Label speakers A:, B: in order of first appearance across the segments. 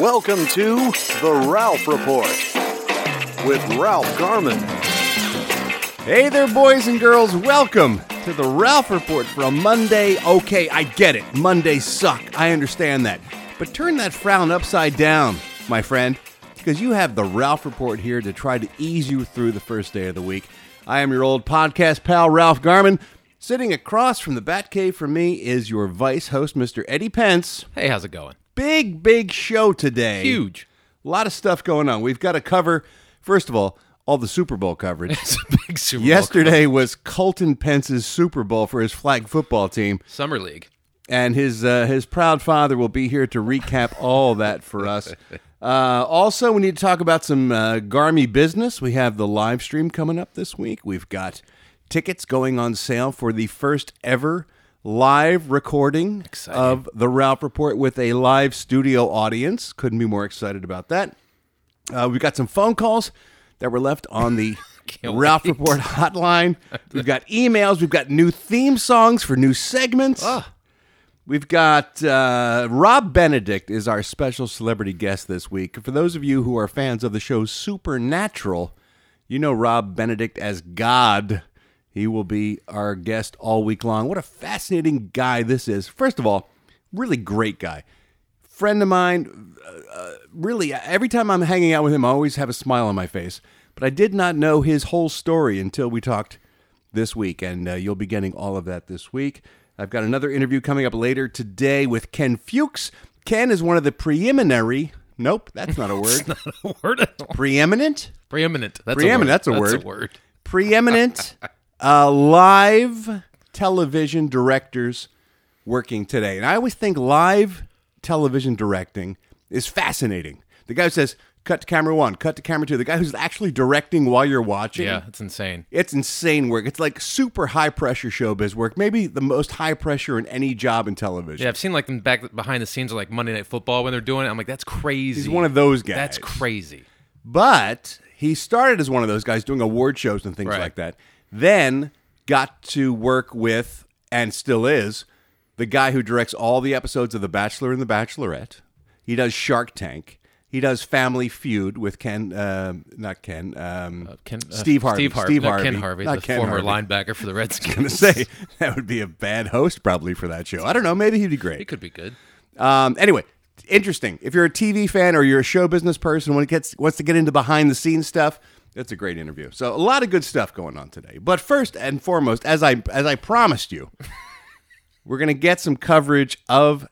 A: Welcome to The Ralph Report with Ralph Garman.
B: Hey there, boys and girls. Welcome to the Ralph Report for a Monday. Okay, I get it. Mondays suck. I understand that. But turn that frown upside down, my friend, because you have the Ralph Report here to try to ease you through the first day of the week. I am your old podcast pal, Ralph Garman. Sitting across from the Batcave from me is your vice host, Mr. Eddie Pence.
C: Hey, how's it going?
B: Big, big show today.
C: Huge.
B: A lot of stuff going on. We've got to cover, first of all, all the Super Bowl coverage.
C: It's a big Super Bowl
B: Yesterday was Colton Pence's Super Bowl for his flag football team,
C: Summer League.
B: and his uh, his proud father will be here to recap all that for us. Uh, also, we need to talk about some uh, Garmy business. We have the live stream coming up this week. We've got tickets going on sale for the first ever live recording
C: Exciting.
B: of the Ralph Report with a live studio audience. Couldn't be more excited about that. Uh, we've got some phone calls that were left on the Ralph
C: wait.
B: Report hotline. We've got emails. We've got new theme songs for new segments.
C: Ah.
B: We've got uh, Rob Benedict is our special celebrity guest this week. For those of you who are fans of the show Supernatural, you know Rob Benedict as God. He will be our guest all week long. What a fascinating guy this is. First of all, really great guy. Friend of mine, uh, really, every time I'm hanging out with him, I always have a smile on my face. But I did not know his whole story until we talked this week, and uh, you'll be getting all of that this week. I've got another interview coming up later today with Ken Fuchs. Ken is one of the preliminary. Nope, that's not a word.
C: Not a word at all.
B: Preeminent?
C: Preeminent. That's
B: Preeminent,
C: A word.
B: that's a
C: That's
B: word.
C: a word.
B: preeminent uh, live television directors working today. And I always think live television directing is fascinating. The guy who says, cut to camera one, cut to camera two, the guy who's actually directing while you're watching.
C: Yeah, it's insane.
B: It's insane work. It's like super high pressure showbiz work. Maybe the most high pressure in any job in television.
C: Yeah, I've seen like them back behind the scenes of like Monday Night Football when they're doing it. I'm like, that's crazy.
B: He's one of those guys.
C: That's crazy.
B: But he started as one of those guys doing award shows and things
C: Right.
B: like that. Then got to work with, and still is, the guy who directs all the episodes of The Bachelor and The Bachelorette. He does Shark Tank. He does Family Feud with Ken, um not Ken, um,
C: Ken, uh,
B: Steve Harvey.
C: Steve Harvey.
B: Steve Harvey.
C: Ken Harvey,
B: Not
C: the
B: Ken
C: former
B: Harvey.
C: linebacker for the Redskins.
B: gonna say that would be a bad host probably for that show. I don't know. Maybe he'd be great.
C: He could be good.
B: Um, anyway, interesting. If you're a TV fan or you're a show business person when it gets wants to get into behind the scenes stuff, it's a great interview. So a lot of good stuff going on today. But first and foremost, as I as I promised you, we're gonna get some coverage of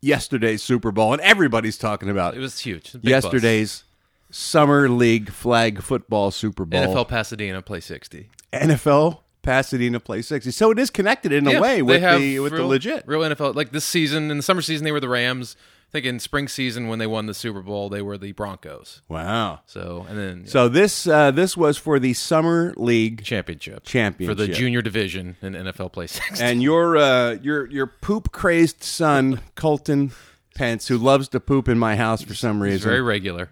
B: yesterday's Super Bowl, and everybody's talking about
C: It was huge. It was a big
B: yesterday's Summer League Flag Football Super Bowl.
C: NFL Pasadena play 60.
B: NFL Pasadena play sixty. So it is connected in a way with the with the legit.
C: real NFL. Like this season, in the summer season, they were the Rams. I think in spring season when they won the Super Bowl, they were the Broncos.
B: Wow.
C: So and then
B: So this uh, this was for the Summer League
C: championship,
B: Championship.
C: for the junior division in NFL play 60.
B: and your uh, your your poop crazed son Colton Pence, who loves to poop in my house for some
C: He's
B: reason,
C: very regular.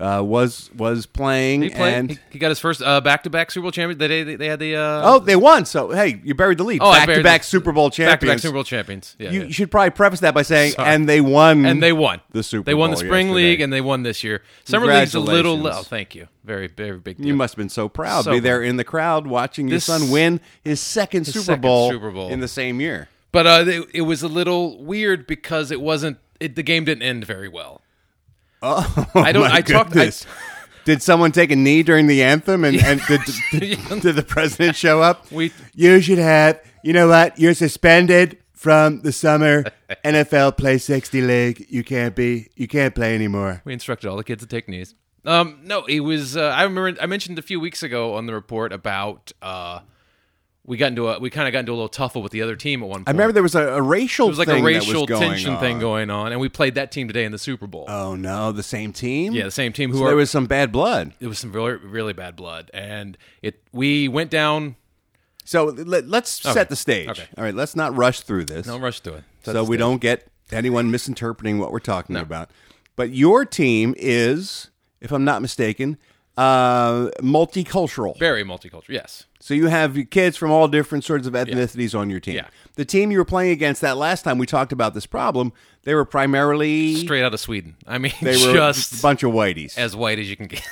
B: Uh, was was playing
C: He played.
B: and
C: he, he got his first uh, back-to-back Super Bowl champion. They, they, they had the uh,
B: oh they won. So hey, you buried the lead.
C: Oh, I
B: back-to-back
C: the-
B: Super Bowl champions. back-to-back.
C: Super Bowl champions. Yeah,
B: you
C: yeah.
B: should probably preface that by saying,
C: Sorry.
B: and they won,
C: and they won
B: the Super.
C: They won the spring
B: yesterday.
C: league and they won this year. Summer league's a little. Oh, thank you. Very very big deal.
B: You must have been so proud
C: So
B: to be there in the crowd watching your son win his second Super
C: second
B: Bowl
C: Super Bowl.
B: in the same year.
C: But uh, it, it was a little weird because it wasn't. It, the game didn't end very well.
B: Oh,
C: I don't-
B: my
C: I talked- I-
B: goodness. did someone take a knee during the anthem, and, and did, did, did the president show up?
C: We-
B: you should have. You know what? You're suspended from the summer NFL Play 60 League. You can't be. You can't play anymore.
C: We instructed all the kids to take knees. Um, no, it was. Uh, I remember I mentioned a few weeks ago on the report about uh, we got into a we kind of got into a little tuffle with the other team at one point.
B: I remember there was a, a racial.
C: it was like a racial
B: that was going
C: tension
B: on.
C: thing going on, and we played that team today in the Super Bowl.
B: Oh no, the same team.
C: yeah, the same team who
B: So
C: are
B: there was some bad blood.
C: it was some really really bad blood, and it we went down.
B: So let, us set the stage.
C: Okay.
B: All right, let's not rush through this.
C: Don't rush through it. Set
B: so we
C: stage.
B: don't get anyone misinterpreting what we're talking about. But your team is, if I'm not mistaken, uh, multicultural.
C: Very multicultural. Yes.
B: So you have kids from all different sorts of ethnicities on your team.
C: Yeah.
B: The team you were playing against that last time we talked about this problem, they were primarily
C: Straight out of Sweden. I mean,
B: they were
C: just
B: a bunch of whiteys.
C: as white as you can get.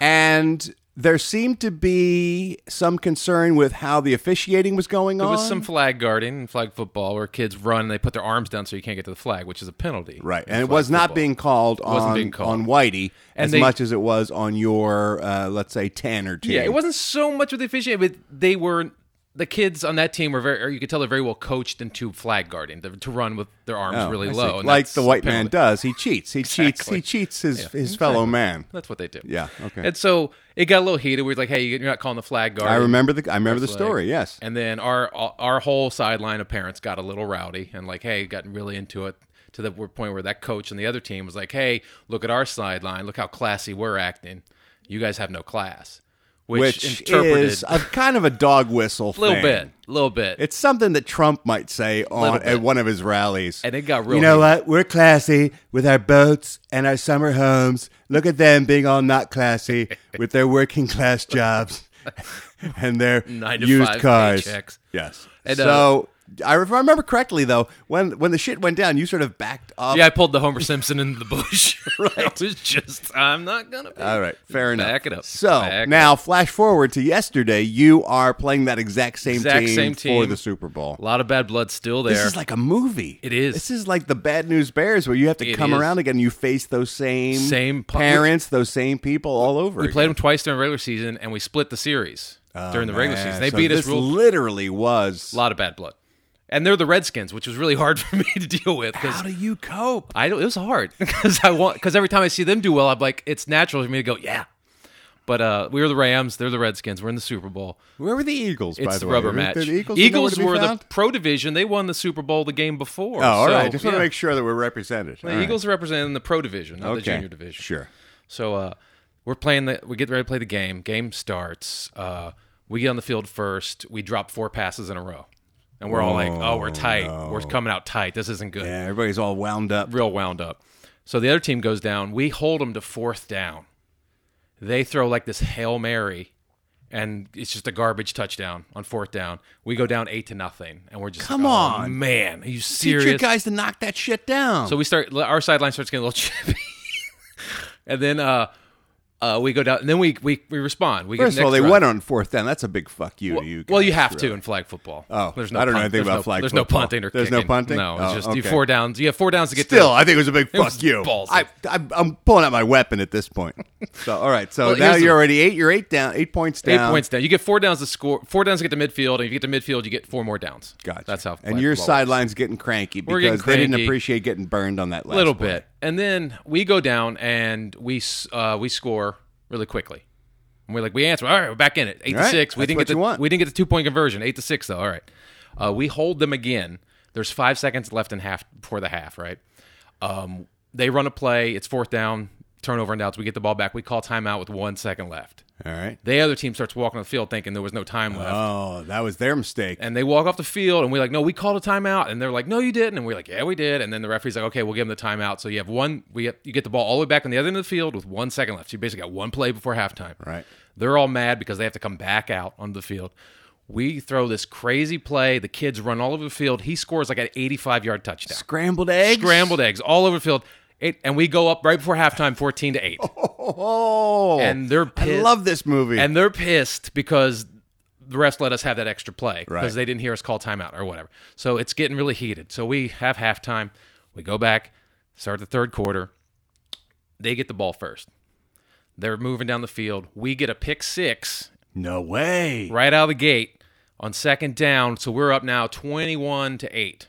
B: and there seemed to be some concern with how the officiating was going
C: There
B: on.
C: was some flag guarding and flag football where kids run and they put their arms down so you can't get to the flag, which is a penalty.
B: Right, and it was not
C: football.
B: being called on
C: being called.
B: on Whitey
C: And
B: as
C: they-
B: much as it was on your, uh, let's say, Tanner team.
C: Yeah, it wasn't so much with the officiating, but they were the kids on that team were very, or you could tell they're very well coached into flag guarding to, to run with their arms
B: Oh,
C: really
B: I
C: low,
B: like the white
C: a
B: man does. He cheats. He cheats. He cheats his
C: Yeah,
B: his fellow man.
C: That's what they do.
B: Yeah. Okay.
C: And so it got a little heated. We were like, "Hey, you're not calling the flag guard."
B: I remember the I remember the story. Yes.
C: And then our our whole sideline of parents got a little rowdy and like, hey, got really into it to the point where that coach and the other team was like, hey, look at our sideline, look how classy we're acting. You guys have no class, which,
B: Which is a kind of a dog whistle.
C: a little bit, a little bit.
B: It's something that Trump might say on at one of his rallies.
C: and it got real.
B: you know
C: heated.
B: what? We're classy with our boats and our summer homes. Look at them being all not classy with their working class jobs and their
C: Nine to
B: used
C: five
B: cars.
C: paychecks.
B: Yes.
C: And, uh,
B: so I, if I remember correctly, though, when when the shit went down, you sort of backed up.
C: Yeah, I pulled the Homer Simpson into the bush. right. I was just, I'm not gonna. Be.
B: All right, fair enough.
C: Back it up.
B: So
C: Back it
B: now, flash forward to yesterday. You are playing that exact same
C: Exact
B: team
C: same
B: for the Super Bowl.
C: A lot of bad blood still there.
B: This is like a movie.
C: It is.
B: This is like the Bad News Bears, where you have to
C: It
B: come
C: is.
B: around again. and You face those same
C: Same pu-
B: parents, those same people all over.
C: we played them twice during regular season, and we split the series oh, during the regular season. They
B: So
C: beat us real
B: literally was.
C: a lot of bad blood, and they're the Redskins, which was really hard for me to deal with
B: How do you cope?
C: I don't. It was hard because I want because every time I see them do well, I'm like, it's natural for me to go, yeah. But uh, we were the Rams, they're the Redskins. We're in the Super Bowl.
B: Where were the Eagles? by
C: It's
B: the,
C: the
B: way?
C: rubber match.
B: The Eagles,
C: Eagles,
B: nowhere to be
C: were
B: found?
C: the pro division. They won the Super Bowl the game before.
B: Oh, all
C: So,
B: right. Just want to make sure that we're represented.
C: The
B: All right.
C: Eagles are representing the pro division, not the junior division.
B: Sure.
C: So uh, we're playing the. We get ready to play the game. Game starts. Uh, we get on the field first. We drop four passes in a row, and we're all like, "Oh, we're tight. We're coming out tight. This isn't good."
B: Yeah, everybody's all wound up.
C: Real wound up. So the other team goes down. We hold them to fourth down. They throw like this hail mary, and it's just a garbage touchdown on fourth down. We go down eight to nothing, and we're just
B: Come
C: like, oh,
B: on.
C: man. Are you
B: Teach
C: serious?
B: your guys to knock that shit down.
C: So we start. Our sideline starts getting a little chippy, and then uh, uh, we go down, and then we we, we respond. We
B: First
C: get
B: of all, they
C: drive.
B: went on fourth down. That's a big fuck you
C: Well,
B: to you.
C: well, you have
B: really.
C: to in flag football.
B: Oh,
C: there's no
B: I don't know anything
C: there's
B: about
C: no-
B: flag
C: There's
B: football.
C: no punting or kicking.
B: There's no punting?
C: No, it's
B: Oh,
C: just you four downs. You have four downs to get
B: Still,
C: to.
B: I think it was a big fuck you.
C: ballsy.
B: I, I, I'm pulling out my weapon at this point. So, all right. So
C: Well,
B: now you're
C: the-
B: already eight. You're eight down. Eight points down.
C: Eight points down. You get four downs to score. Four downs to get to midfield, and if you get to midfield, you get four more downs.
B: Gotcha.
C: That's how.
B: And your
C: works.
B: sideline's getting cranky because they didn't appreciate getting burned on that last
C: little bit, and then we go down and we uh, we score really quickly. And we're like, we answer. All right, we're back in it. Eight
B: All
C: to
B: right,
C: six. We
B: that's
C: didn't get the
B: want.
C: we didn't get the two point conversion. Eight to six though. All right. Uh, we hold them again. There's five seconds left in half before the half. Right. Um, they run a play. It's fourth down. Turnover and outs. We get the ball back. We call timeout with one second left.
B: All right.
C: The other team starts walking on the field thinking there was no time left.
B: Oh, that was their mistake.
C: and they walk off the field and we're like no we called a timeout. And they're like no you didn't. And we're like yeah we did. And then the referee's like okay we'll give them the timeout. So you have one we have, you get the ball all the way back on the other end of the field with one second left. So you basically got one play before halftime.
B: Right.
C: they're all mad because they have to come back out onto the field. We throw this crazy play. The kids run all over the field. He scores like an 85 yard touchdown.
B: Scrambled eggs.
C: scrambled eggs all over the field and we go up right before halftime 14 to 8
B: Oh,
C: And they're
B: I love this movie.
C: and they're pissed because the refs let us have that extra play because
B: Right.
C: they didn't hear us call timeout or whatever. So it's getting really heated. So we have halftime. We go back, start the third quarter. They get the ball first. They're moving down the field. We get a pick six
B: no way.
C: right out of the gate on second down. So we're up now 21 to 8.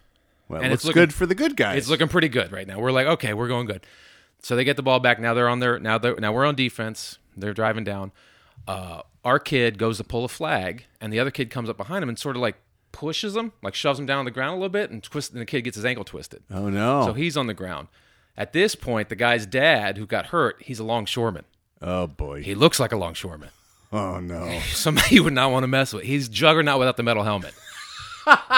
B: Well,
C: And it's looking-
B: good for the good guys.
C: It's looking pretty good right now. We're like, okay, we're going good. So they get the ball back. Now they're on their now they're now we're on defense. They're driving down. Uh, our kid goes to pull a flag, and the other kid comes up behind him and sort of like pushes him, like shoves him down on the ground a little bit, and twist. And the kid gets his ankle twisted.
B: oh no.
C: So he's on the ground. At this point, the guy's dad, who got hurt, he's a longshoreman.
B: oh boy.
C: He looks like a longshoreman.
B: oh no.
C: Somebody you would not want to mess with. He's juggernaut without the metal helmet.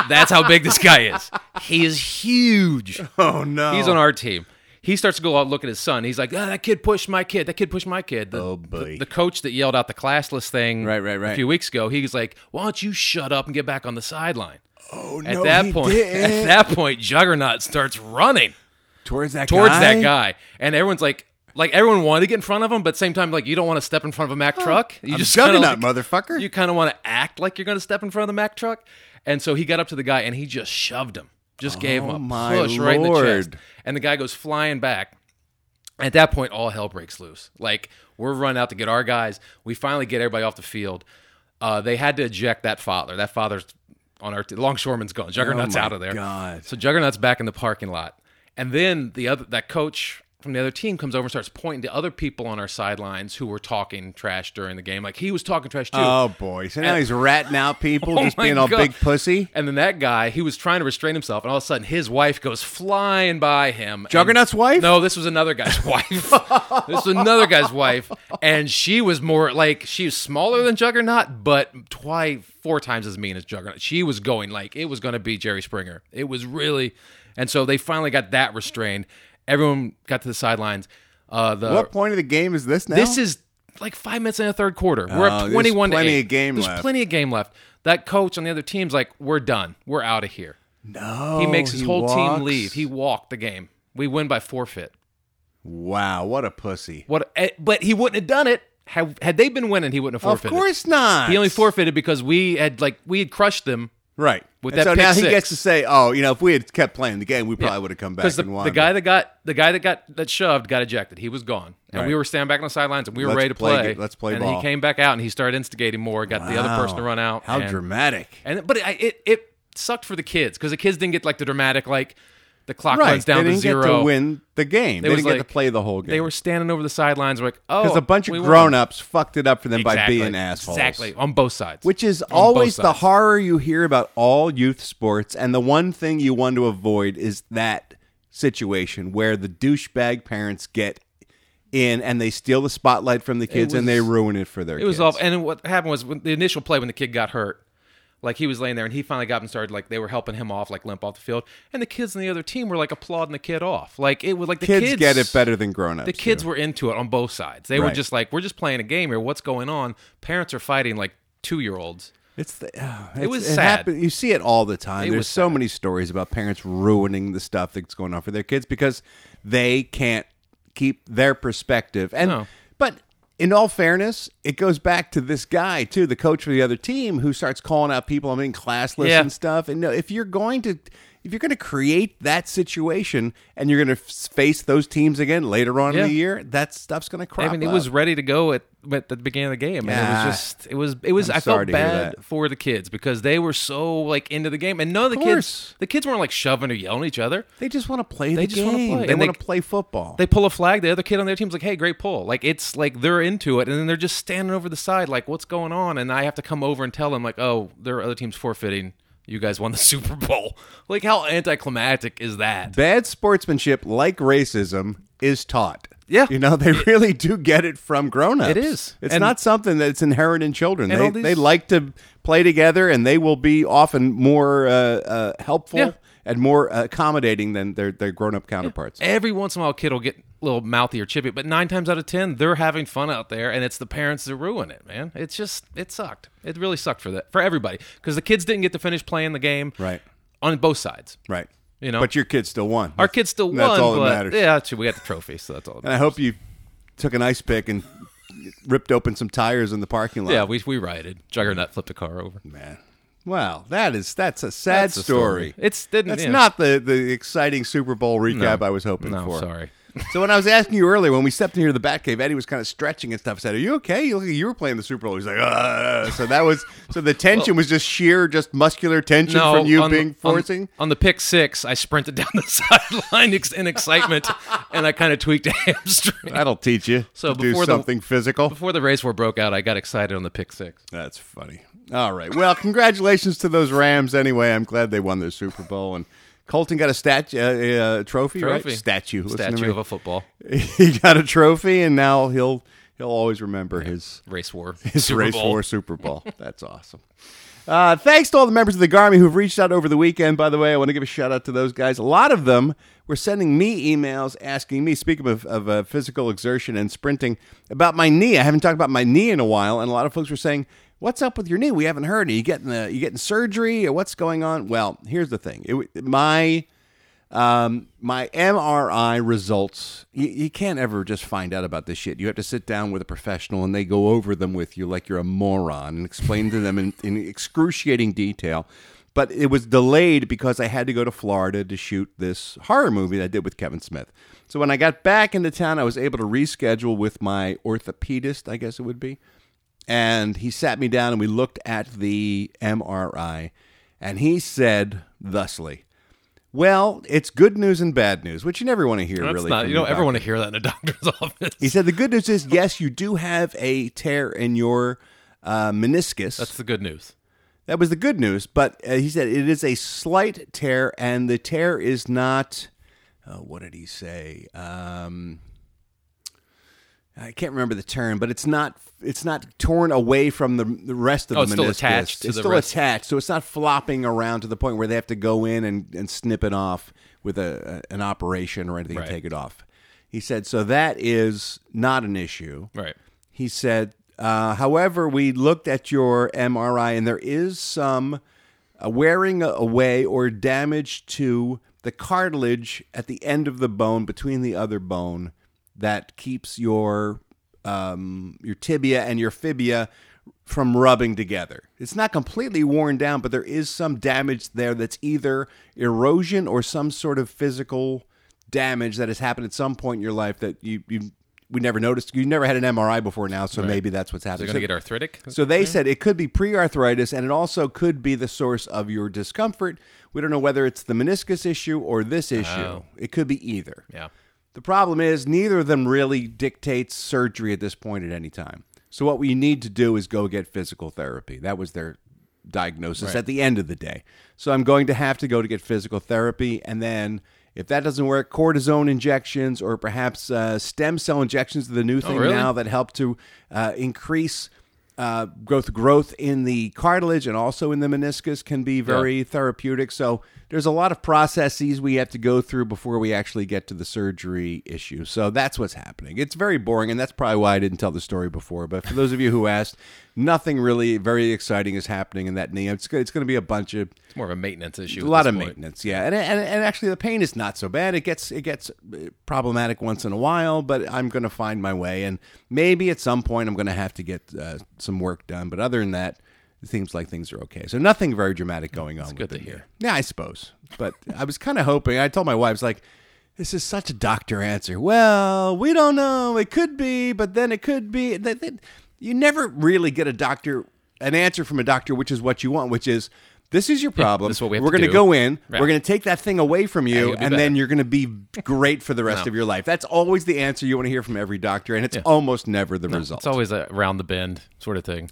C: That's how big this guy is. He is huge.
B: Oh no.
C: He's on our team. he starts to go out and look at his son. He's like, ah, that kid pushed my kid. That kid pushed my kid. The,
B: Oh, boy.
C: The, the coach that yelled out the classless thing
B: Right, right, right.
C: a few weeks ago, he was like, why don't you shut up and get back on the sideline?
B: Oh
C: At that point, at that point, Juggernaut starts running
B: towards that
C: towards
B: guy?
C: that guy, and everyone's like, like everyone wanted to get in front of him, but at the same time, like you don't want to step in front of a Mack truck. You
B: I'm
C: just
B: Juggernaut,
C: like-
B: motherfucker.
C: You kind of want to act like you're going to step in front of the Mack truck, and so he got up to the guy and he just shoved him, just gave him
B: Oh,
C: a
B: my
C: push right in the chest, and the guy goes flying back. At that point, all hell breaks loose. Like we're running out to get our guys. We finally get everybody off the field. Uh, they had to eject that father. That father's on our t- longshoreman's gone. Juggernaut's
B: Oh
C: out of there.
B: God.
C: So Juggernaut's back in the parking lot, and then the other that coach from the other team comes over and starts pointing to other people on our sidelines who were talking trash during the game. Like he was talking trash too.
B: Oh boy! So now he's ratting out people,
C: Oh
B: just being all
C: God.
B: big pussy.
C: And then that guy, he was trying to restrain himself, and all of a sudden his wife goes flying by him. and-
B: Juggernaut's wife?
C: No, this was another guy's wife. this was another guy's wife, and she was more like she was smaller than Juggernaut, but twice, four times as mean as Juggernaut. She was going like it was going to be Jerry Springer. It was really, and so they finally got that restrained. Everyone got to the sidelines. Uh, the
B: what point of the game is this now?
C: this is like five minutes in the third quarter. We're
B: Oh,
C: up
B: there's
C: twenty-one. to
B: plenty
C: eight.
B: of game
C: There's
B: left.
C: plenty of game left. That coach on the other team's like, "We're done. We're out of here."
B: no.
C: He makes his
B: he
C: whole
B: walks?
C: team leave. He walked the game. We win by forfeit.
B: Wow, what a pussy!
C: What? eh, But he wouldn't have done it had had they been winning. He wouldn't have forfeited.
B: Of course not.
C: He only forfeited because we had like we had crushed them.
B: Right.
C: With
B: And
C: that
B: so now he gets to say, "Oh, you know, if we had kept playing the game, we probably would have come back
C: Because the,
B: and won."
C: the guy that got the guy that got that shoved got ejected. He was gone, and
B: Right.
C: we were standing back on the sidelines, and we were
B: Let's
C: ready to
B: play-
C: play.
B: let's play
C: And
B: ball.
C: he came back out, and he started instigating more. Got the other person to run out.
B: How
C: and,
B: dramatic!
C: And but it it, it sucked for the kids because the kids didn't get like the dramatic like the clock
B: right,
C: runs down
B: they
C: to
B: didn't
C: zero.
B: get to win the game. They
C: was
B: didn't get to play the whole game.
C: They were standing over the sidelines, like oh,
B: because a oh, bunch of
C: we
B: grown-ups fucked it up for them
C: Exactly.
B: by being assholes.
C: Exactly on both sides.
B: Which is
C: On
B: always the horror you hear about all youth sports, and the one thing you want to avoid is that situation where the douchebag parents get in and they steal the spotlight from the kids and they ruin it for their kids.
C: It was
B: kids.
C: all, and what happened was when the initial play when the kid got hurt, like he was laying there and he finally got up and started like they were helping him off, like limp off the field, and the kids on the other team were like applauding the kid off, like it was like the
B: kids,
C: kids,
B: get it better than grown-ups.
C: The kids
B: do.
C: were into it on both sides. They were just like, we're just playing a game here. What's going on? Parents are fighting like two year olds.
B: It's the, uh,
C: It was
B: it
C: sad.
B: happen- you see it all the time.
C: It
B: There's so
C: sad.
B: many stories about parents ruining the stuff that's going on for their kids because they can't keep their perspective. And
C: No.
B: but in all fairness, it goes back to this guy too, the coach for the other team, who starts calling out people. I'm mean, classless
C: Yeah.
B: and stuff. And no, if you're going to. If you're going to create that situation and you're going to face those teams again later on in the year, that stuff's going to crop
C: I mean, it
B: up.
C: was ready to go at, at the beginning of the game, and it was just, it was, it was.
B: I'm
C: I felt bad for the kids because they were so like into the game, and none of the
B: Of
C: kids, the kids weren't like shoving or yelling at each other.
B: They just want to play
C: They
B: the
C: just wanna play.
B: They want to play football.
C: They pull a flag. The other kid on their team's like, "Hey, great pull!" Like it's like they're into it, and then they're just standing over the side, like, "What's going on?" And I have to come over and tell them, like, "Oh, their other team's forfeiting. You guys won the Super Bowl." Like, how anticlimactic is that?
B: bad sportsmanship, like racism, is taught.
C: Yeah.
B: You know, they really do get it from grown-ups.
C: It is.
B: It's
C: And-
B: not something that's inherent in children. They,
C: these-
B: they like to play together, and they will be often more uh, uh, helpful
C: Yeah.
B: and more accommodating than their, their grown-up counterparts.
C: Every once in a while, a kid will get little mouthy or chippy, but nine times out of ten, they're having fun out there, and it's the parents that ruin it. Man, it's just it sucked. It really sucked for that for everybody because the kids didn't get to finish playing the game
B: Right.
C: on both sides.
B: Right.
C: You know,
B: But your kid still won.
C: our kids still
B: That's
C: won,
B: all that matters.
C: yeah, true, we got the trophy, so that's all.
B: And I hope you took an ice pick and ripped open some tires in the parking lot.
C: Yeah, we we rioted. Juggernaut flipped a car over.
B: man. Wow, that is that's a sad
C: That's the
B: story.
C: It's didn't.
B: That's
C: yeah.
B: not the, the exciting Super Bowl recap
C: No.
B: I was hoping
C: No,
B: for.
C: sorry.
B: So when I was asking you earlier, when we stepped in here to the Batcave, Eddie was kind of stretching and stuff. I said, "Are you okay? You look like you were playing the Super Bowl." He's like, uh. "So that was so the tension was just sheer, just muscular tension
C: No,
B: from you
C: on,
B: being
C: on-
B: forcing."
C: on, the pick six. I sprinted down the sideline in excitement, and I kind of tweaked a hamstring.
B: That'll teach you
C: So before the-
B: something physical.
C: Before the race war broke out, I got excited on the pick six.
B: That's funny. All right. Well, congratulations to those Rams. Anyway, I'm glad they won their Super Bowl and. Colton got a statue, uh, uh, trophy, right? Statue,
C: Statue of a football
B: he got a trophy, and now he'll he'll always remember his
C: race war.
B: his
C: Super
B: race
C: Bowl.
B: war Super Bowl. That's awesome. Uh, thanks to all the members of the Garmy who've reached out over the weekend. By the way, I want to give a shout out to those guys. A lot of them were sending me emails asking me, speaking of, of uh, physical exertion and sprinting, about my knee. I haven't talked about my knee in a while, and a lot of folks were saying, "What's up with your knee? We haven't heard. Are you getting the, you getting surgery or what's going on?" Well, here's the thing. It, my um, my MRI results, you, you can't ever just find out about this shit. You have to sit down with a professional and they go over them with you like you're a moron and explain to them in, in excruciating detail. But it was delayed because I had to go to Florida to shoot this horror movie that I did with Kevin Smith. So when I got back into town, I was able to reschedule with my orthopedist, I guess it would be. And he sat me down and we looked at the MRI. And he said thusly, well, it's good news and bad news, which you never want to hear.
C: That's
B: really,
C: not. You don't ever want to hear that in a doctor's office.
B: He said the good news is yes, you do have a tear in your uh, meniscus.
C: That's the good news.
B: that was the good news, but uh, he said it is a slight tear, and the tear is not. Uh, what did he say? Um, I can't remember the term, but it's not. It's not torn away from the the rest of
C: Oh,
B: the
C: it's still attached
B: it's still
C: rest.
B: attached, so it's not flopping around to the point where they have to go in and, and snip it off with a, a an operation or anything
C: Right.
B: to take it off. He said so that is not an issue.
C: Right.
B: He said, uh, however, we looked at your MRI and there is some uh, wearing away or damage to the cartilage at the end of the bone between the other bone that keeps your um, your tibia and your fibia from rubbing together. It's not completely worn down, but there is some damage there that's either erosion or some sort of physical damage that has happened at some point in your life that you you we never noticed. You never had an MRI before now, so maybe that's what's happening.
C: going to
B: So-
C: get arthritic.
B: so they said it could be pre-arthritis, and it also could be the source of your discomfort. We don't know whether it's the meniscus issue or this issue.
C: Oh.
B: It could be either.
C: yeah.
B: The problem is neither of them really dictates surgery at this point at any time. So what we need to do is go get physical therapy. That was their diagnosis
C: Right.
B: at the end of the day. So I'm going to have to go to get physical therapy, and then if that doesn't work, cortisone injections or perhaps uh, stem cell injections are the new thing
C: really?
B: now that help to uh, increase. Uh, growth growth in the cartilage and also in the meniscus can be very therapeutic. So there's a lot of processes we have to go through before we actually get to the surgery issue. So that's what's happening. It's very boring, and that's probably why I didn't tell the story before. But for those of you who asked, nothing really very exciting is happening in that knee. It's it's going to be a bunch of
C: It's more of a maintenance issue.
B: a lot of
C: point.
B: maintenance, yeah, and, and and actually the pain is not so bad. It gets it gets uh, problematic once in a while, but I'm going to find my way, and maybe at some point I'm going to have to get uh, some work done. But other than that, it seems like things are okay. So nothing very dramatic going on.
C: good
B: with
C: to hear.
B: Yeah, I suppose. But I was kind of hoping. I told my wife, I was like. This is such a doctor answer. Well, we don't know. It could be, but then it could be. You never really get a doctor an answer from a doctor, which is what you want, which is this is your problem.
C: this is what we to
B: going
C: do.
B: go in.
C: Yeah.
B: We're going to take that thing away from you,
C: be
B: and then you're going to be great for the rest
C: No.
B: of your life. That's always the answer you want to hear from every doctor, and it's almost never the result.
C: It's always a round the bend sort of thing.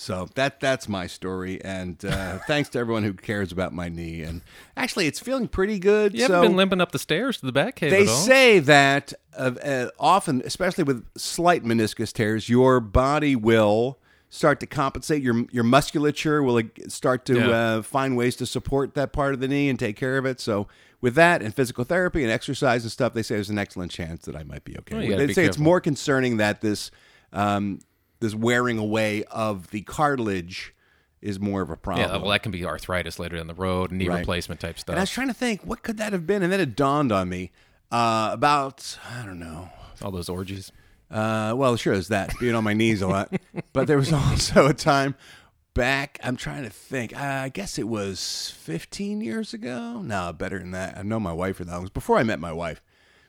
B: So that that's my story, and uh, thanks to everyone who cares about my knee. And actually, it's feeling pretty good.
C: You
B: so
C: haven't been limping up the stairs to the Batcave
B: they
C: at all.
B: say that uh, uh, often, especially with slight meniscus tears, your body will start to compensate. Your your musculature will start to
C: Yeah.
B: uh, find ways to support that part of the knee and take care of it. So with that and physical therapy and exercise and stuff, they say there's an excellent chance that I might be okay.
C: Well,
B: they say
C: be
B: it's more concerning that this um, this wearing away of the cartilage is more of a problem.
C: yeah, well, that can be arthritis later down the road, knee
B: Right.
C: replacement type stuff.
B: And I was trying to think, what could that have been? And then it dawned on me uh, about, I don't know.
C: all those orgies.
B: Uh, well, sure is that, being on my knees a lot. But there was also a time back, I'm trying to think, I guess it was 15 years ago. No, better than that. I know my wife for that. It was before I met my wife,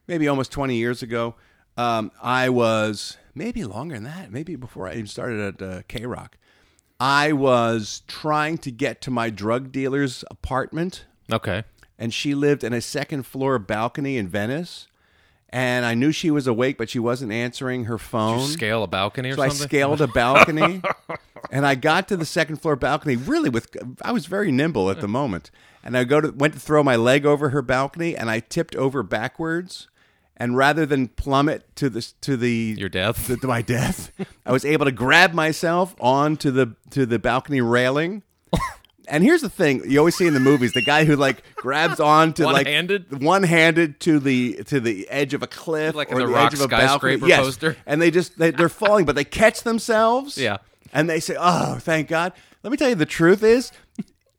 B: maybe almost 20 years ago. Um, I was, maybe longer than that, maybe before I even started at uh, KROQ. I was trying to get to my drug dealer's apartment
C: Okay.
B: and she lived in a second floor balcony in Venice. And I knew she was awake, but she wasn't answering her phone.
C: Scale a balcony or
B: so I scaled a balcony, and I got to the second floor balcony. Really, with I was very nimble at the moment, and I go to went to throw my leg over her balcony, and I tipped over backwards. And rather than plummet to the to the
C: Your death?
B: to, to my death, I was able to grab myself onto the to the balcony railing And here's the thing: you always see in the movies the guy who like grabs on to like
C: One-handed?
B: one-handed to the to the edge of a cliff,
C: Like in
B: or
C: the
B: the,
C: Rock
B: edge of a balcony.
C: skyscraper
B: Yes.
C: poster?
B: and they just they, they're falling, but they catch themselves.
C: Yeah.
B: and they say, "Oh, thank God." Let me tell you, the truth is,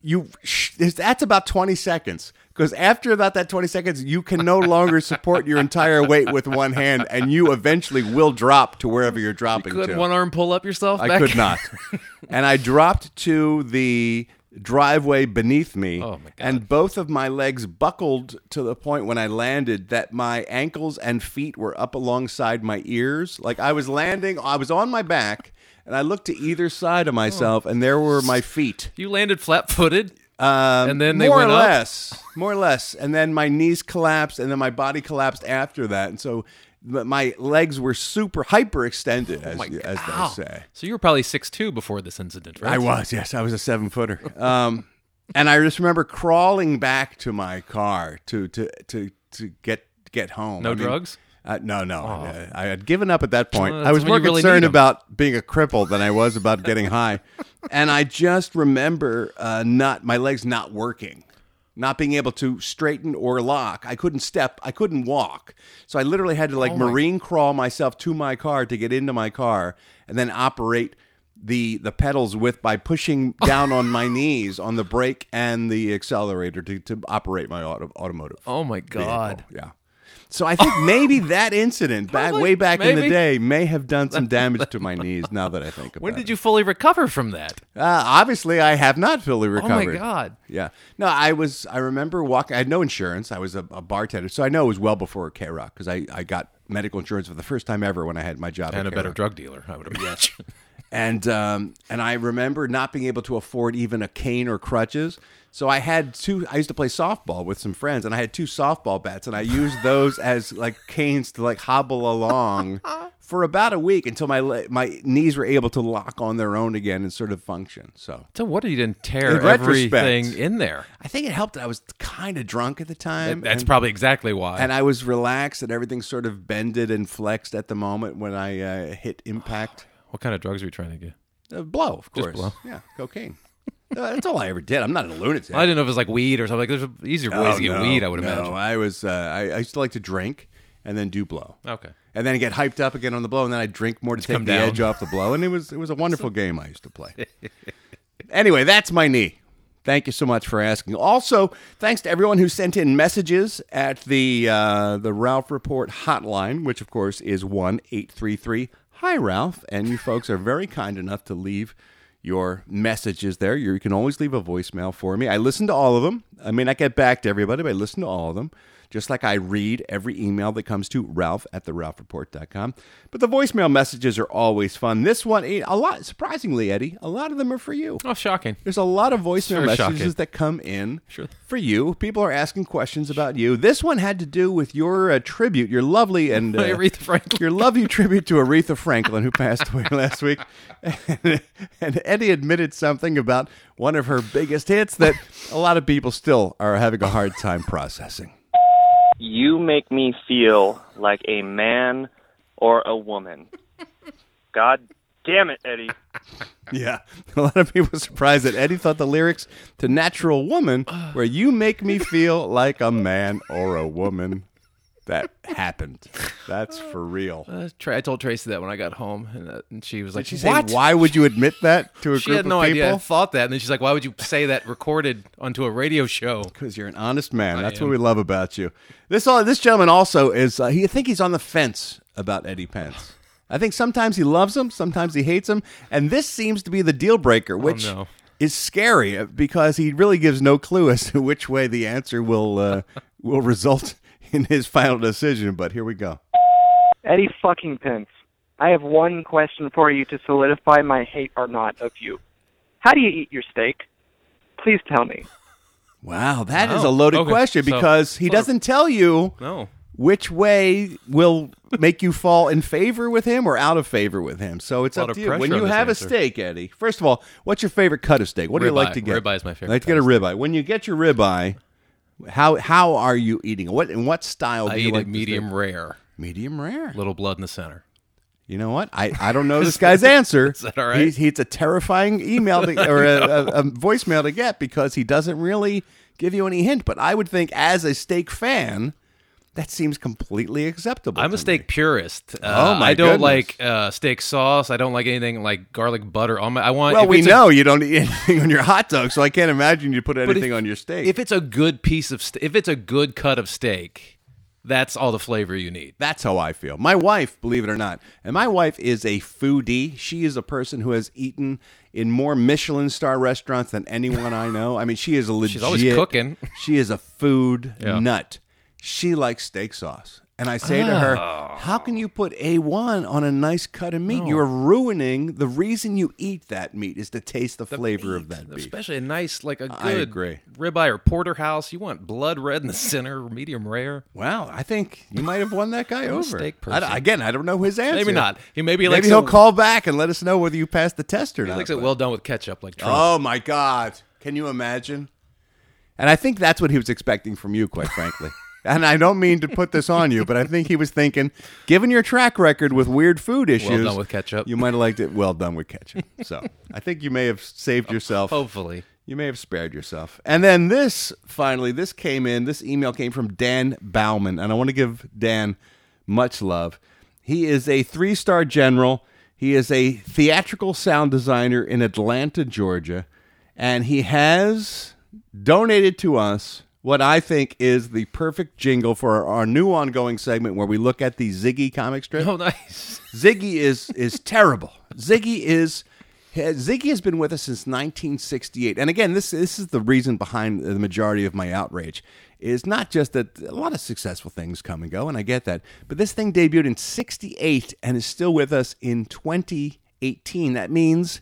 B: you sh- that's about twenty seconds. Because after about that 20 seconds, you can no longer support your entire weight with one hand, and you eventually will drop to wherever you're dropping
C: Couldn't
B: to.
C: one arm pull up yourself?
B: I
C: back?
B: could not. and I dropped to the driveway beneath me.
C: Oh, my God.
B: And both of my legs buckled to the point when I landed that my ankles and feet were up alongside my ears. Like I was landing, I was on my back, and I looked to either side of myself, and there were my feet.
C: You landed flat-footed.
B: Um,
C: And then they
B: more
C: went
B: or
C: up?
B: less, more or less, and then my knees collapsed, and then my body collapsed after that, and so my legs were super hyperextended, as, as they say.
C: So you were probably six two before this incident, right?
B: I was, yes, I was a seven footer. Um, and I just remember crawling back to my car to to to to get get home.
C: No
B: I mean,
C: drugs?
B: Uh, no, no. Uh, I had given up at that point.
C: Well,
B: I was more
C: really
B: concerned about being a cripple than I was about getting high. And I just remember uh, not my legs not working, not being able to straighten or lock. I couldn't step. I couldn't walk. So I literally had to like marine crawl myself to my car to get into my car, and then operate the the pedals with by pushing down on my knees on the brake and the accelerator to, to operate my auto, automotive.
C: Oh my god.
B: vehicle. Yeah. So I think maybe that incident back
C: Probably.
B: way back in the day may have done some damage to my knees. Now that I think about it, When
C: did you fully recover from that?
B: Uh, obviously, I have not fully recovered.
C: Oh my god.
B: Yeah. No, I was. I remember walking. I had no insurance. I was a, a bartender, so I know it was well before KROQ because I, I got medical insurance for the first time ever when I had my job.
C: And
B: at
C: a better drug dealer, I would imagine.
B: and um, and I remember not being able to afford even a cane or crutches. So I had two. I used to play softball with some friends, and I had two softball bats, and I used those as like canes to like hobble along for about a week until my my knees were able to lock on their own again and sort of function. So
C: so what you didn't tear
B: In
C: everything in there?
B: I think it helped. I was kind of drunk at the time.
C: That's
B: and-
C: probably exactly why.
B: and I was relaxed, and everything sort of bended and flexed at the moment when I uh, hit impact.
C: What kind of drugs were you trying to get?
B: Uh, blow, of
C: Just
B: course.
C: blow.
B: Yeah, cocaine. Uh, that's all I ever did. I'm not a lunatic.
C: I didn't know if it was like weed or something. Like there's easier ways
B: Oh,
C: to get
B: no,
C: weed, I would
B: no.
C: imagine.
B: I was. Uh, I, I used to like to drink and then do blow,
C: Okay.
B: and then get hyped up again on the blow, and then I drink more to take the
C: down.
B: edge off the blow, and it was it was a wonderful game I used to play. anyway, that's my knee. Thank you so much for asking. Also, thanks to everyone who sent in messages at the uh, the Ralph Report hotline, which of course is one eight three three. Hi, Ralph, and you folks are very kind enough to leave your messages there. You can always leave a voicemail for me. I listen to all of them. I may not get back to everybody, but I listen to all of them. Just like I read every email that comes to Ralph at the RalphReport.com. But the voicemail messages are always fun. This one, eh, a lot, surprisingly, Eddie, a lot of them are for you.
C: Oh, shocking.
B: There's a lot of voicemail
C: Very
B: messages
C: shocking.
B: that come in
C: Sure.
B: for you. People are asking questions about you. This one had to do with your uh, tribute, your lovely and uh,
C: Aretha Franklin.
B: your lovely tribute to Aretha Franklin, who passed away last week. And, and Eddie admitted something about one of her biggest hits that a lot of people still are having a hard time processing.
D: You make me feel like a man or a woman. God damn it, Eddie.
B: Yeah, a lot of people are surprised that Eddie thought the lyrics to "Natural Woman" were "You make me feel like a man or a woman." That happened. That's for real.
C: Uh, Tra- I told Tracy that when I got home, and, uh, and she was like,
B: She
C: "What?"
B: "Why would you admit that to a
C: She
B: group
C: had no
B: of people?"
C: idea. I thought that, and then she's like, "Why would you say that recorded onto a radio show?"
B: Because you're an honest man. That's
C: am.
B: what we love about you. This all this gentleman also is. Uh, he I think he's on the fence about Eddie Pence. I think sometimes he loves him, sometimes he hates him, and this seems to be the deal breaker, which
C: no.
B: is scary uh, because he really gives no clue as to which way the answer will uh, will result in his final decision. But here we go.
E: Eddie fucking Pence, I have one question for you to solidify my hate or not of you. How do you eat your steak? Please tell me.
B: Wow, that is
C: Wow.
B: a oh, loaded
C: Okay,
B: question
C: so-
B: because he doesn't tell you
C: No.
B: which way will make you fall in favor with him or out of favor with him. So it's
C: A lot
B: up
C: of
B: to you.
C: pressure
B: When you have
C: answer.
B: a steak, Eddie, first of all, what's your favorite cut of steak? What do you like
C: Ribeye.
B: to get?
C: Ribeye is my favorite
B: I like to get a
C: cut
B: ribeye. When you get your ribeye, how how are you eating it? What in what style
C: I
B: do you
C: eat
B: like
C: medium rare,
B: Medium rare.
C: little blood in the center.
B: You know what? I, I don't know this guy's answer.
C: Is that all right?
B: He's, he's a terrifying email to, or a, a, a voicemail to get because he doesn't really give you any hint. But I would think, as a steak fan, that seems completely acceptable.
C: I'm a steak
B: me.
C: purist. Uh,
B: Oh, my
C: I don't
B: goodness.
C: like uh, steak sauce. I don't like anything like garlic butter on my. I want.
B: Well, we
C: it's a-
B: know you don't eat anything on your hot dog, so I can't imagine you put anything
C: if-
B: on your steak.
C: If it's a good piece of, if it's a good cut of steak, that's all the flavor you need.
B: That's how I feel. My wife, believe it or not, and my wife is a foodie. She is a person who has eaten in more Michelin star restaurants than anyone I know. I mean, she is a legit.
C: She's always cooking.
B: She is a food
C: Yeah.
B: nut. She likes steak sauce. And I say to her,
C: Oh.
B: How can you put A1 on a nice cut of meat? You're ruining the reason you eat that meat is to taste the, flavor of that beef.
C: Especially a nice, like a good
B: I agree.
C: ribeye or porterhouse. You want blood red in the center, medium rare.
B: Wow, I think you might have won that guy
C: I'm a
B: over.
C: steak
B: I- again, I don't know his answer.
C: Maybe not. He maybe,
B: Maybe
C: likes
B: he'll
C: it,
B: call back and let us know whether you passed the test or
C: He
B: not.
C: likes it
B: but-
C: well done with ketchup, like Trump.
B: Oh my God! Can you imagine? And I think that's what he was expecting from you, quite frankly. and I don't mean to put this on you, but I think he was thinking, given your track record with weird food issues, well
C: done with ketchup.
B: You might have liked it. Well done with ketchup. So I think you may have saved yourself.
C: Hopefully.
B: You may have spared yourself. And then this, finally, this came in. This email came from Dan Bauman, and I want to give Dan much love. He is a three star general. He is a theatrical sound designer in Atlanta, Georgia, and he has donated to us what I think is the perfect jingle for our, our new ongoing segment where we look at the Ziggy comic strip.
C: Oh, nice.
B: Ziggy is is terrible. Ziggy is has- Ziggy has been with us since 1968, and again, this this is the reason behind the majority of my outrage. Is not just that a lot of successful things come and go, and I get that, but this thing debuted in '68 and is still with us in 2018. That means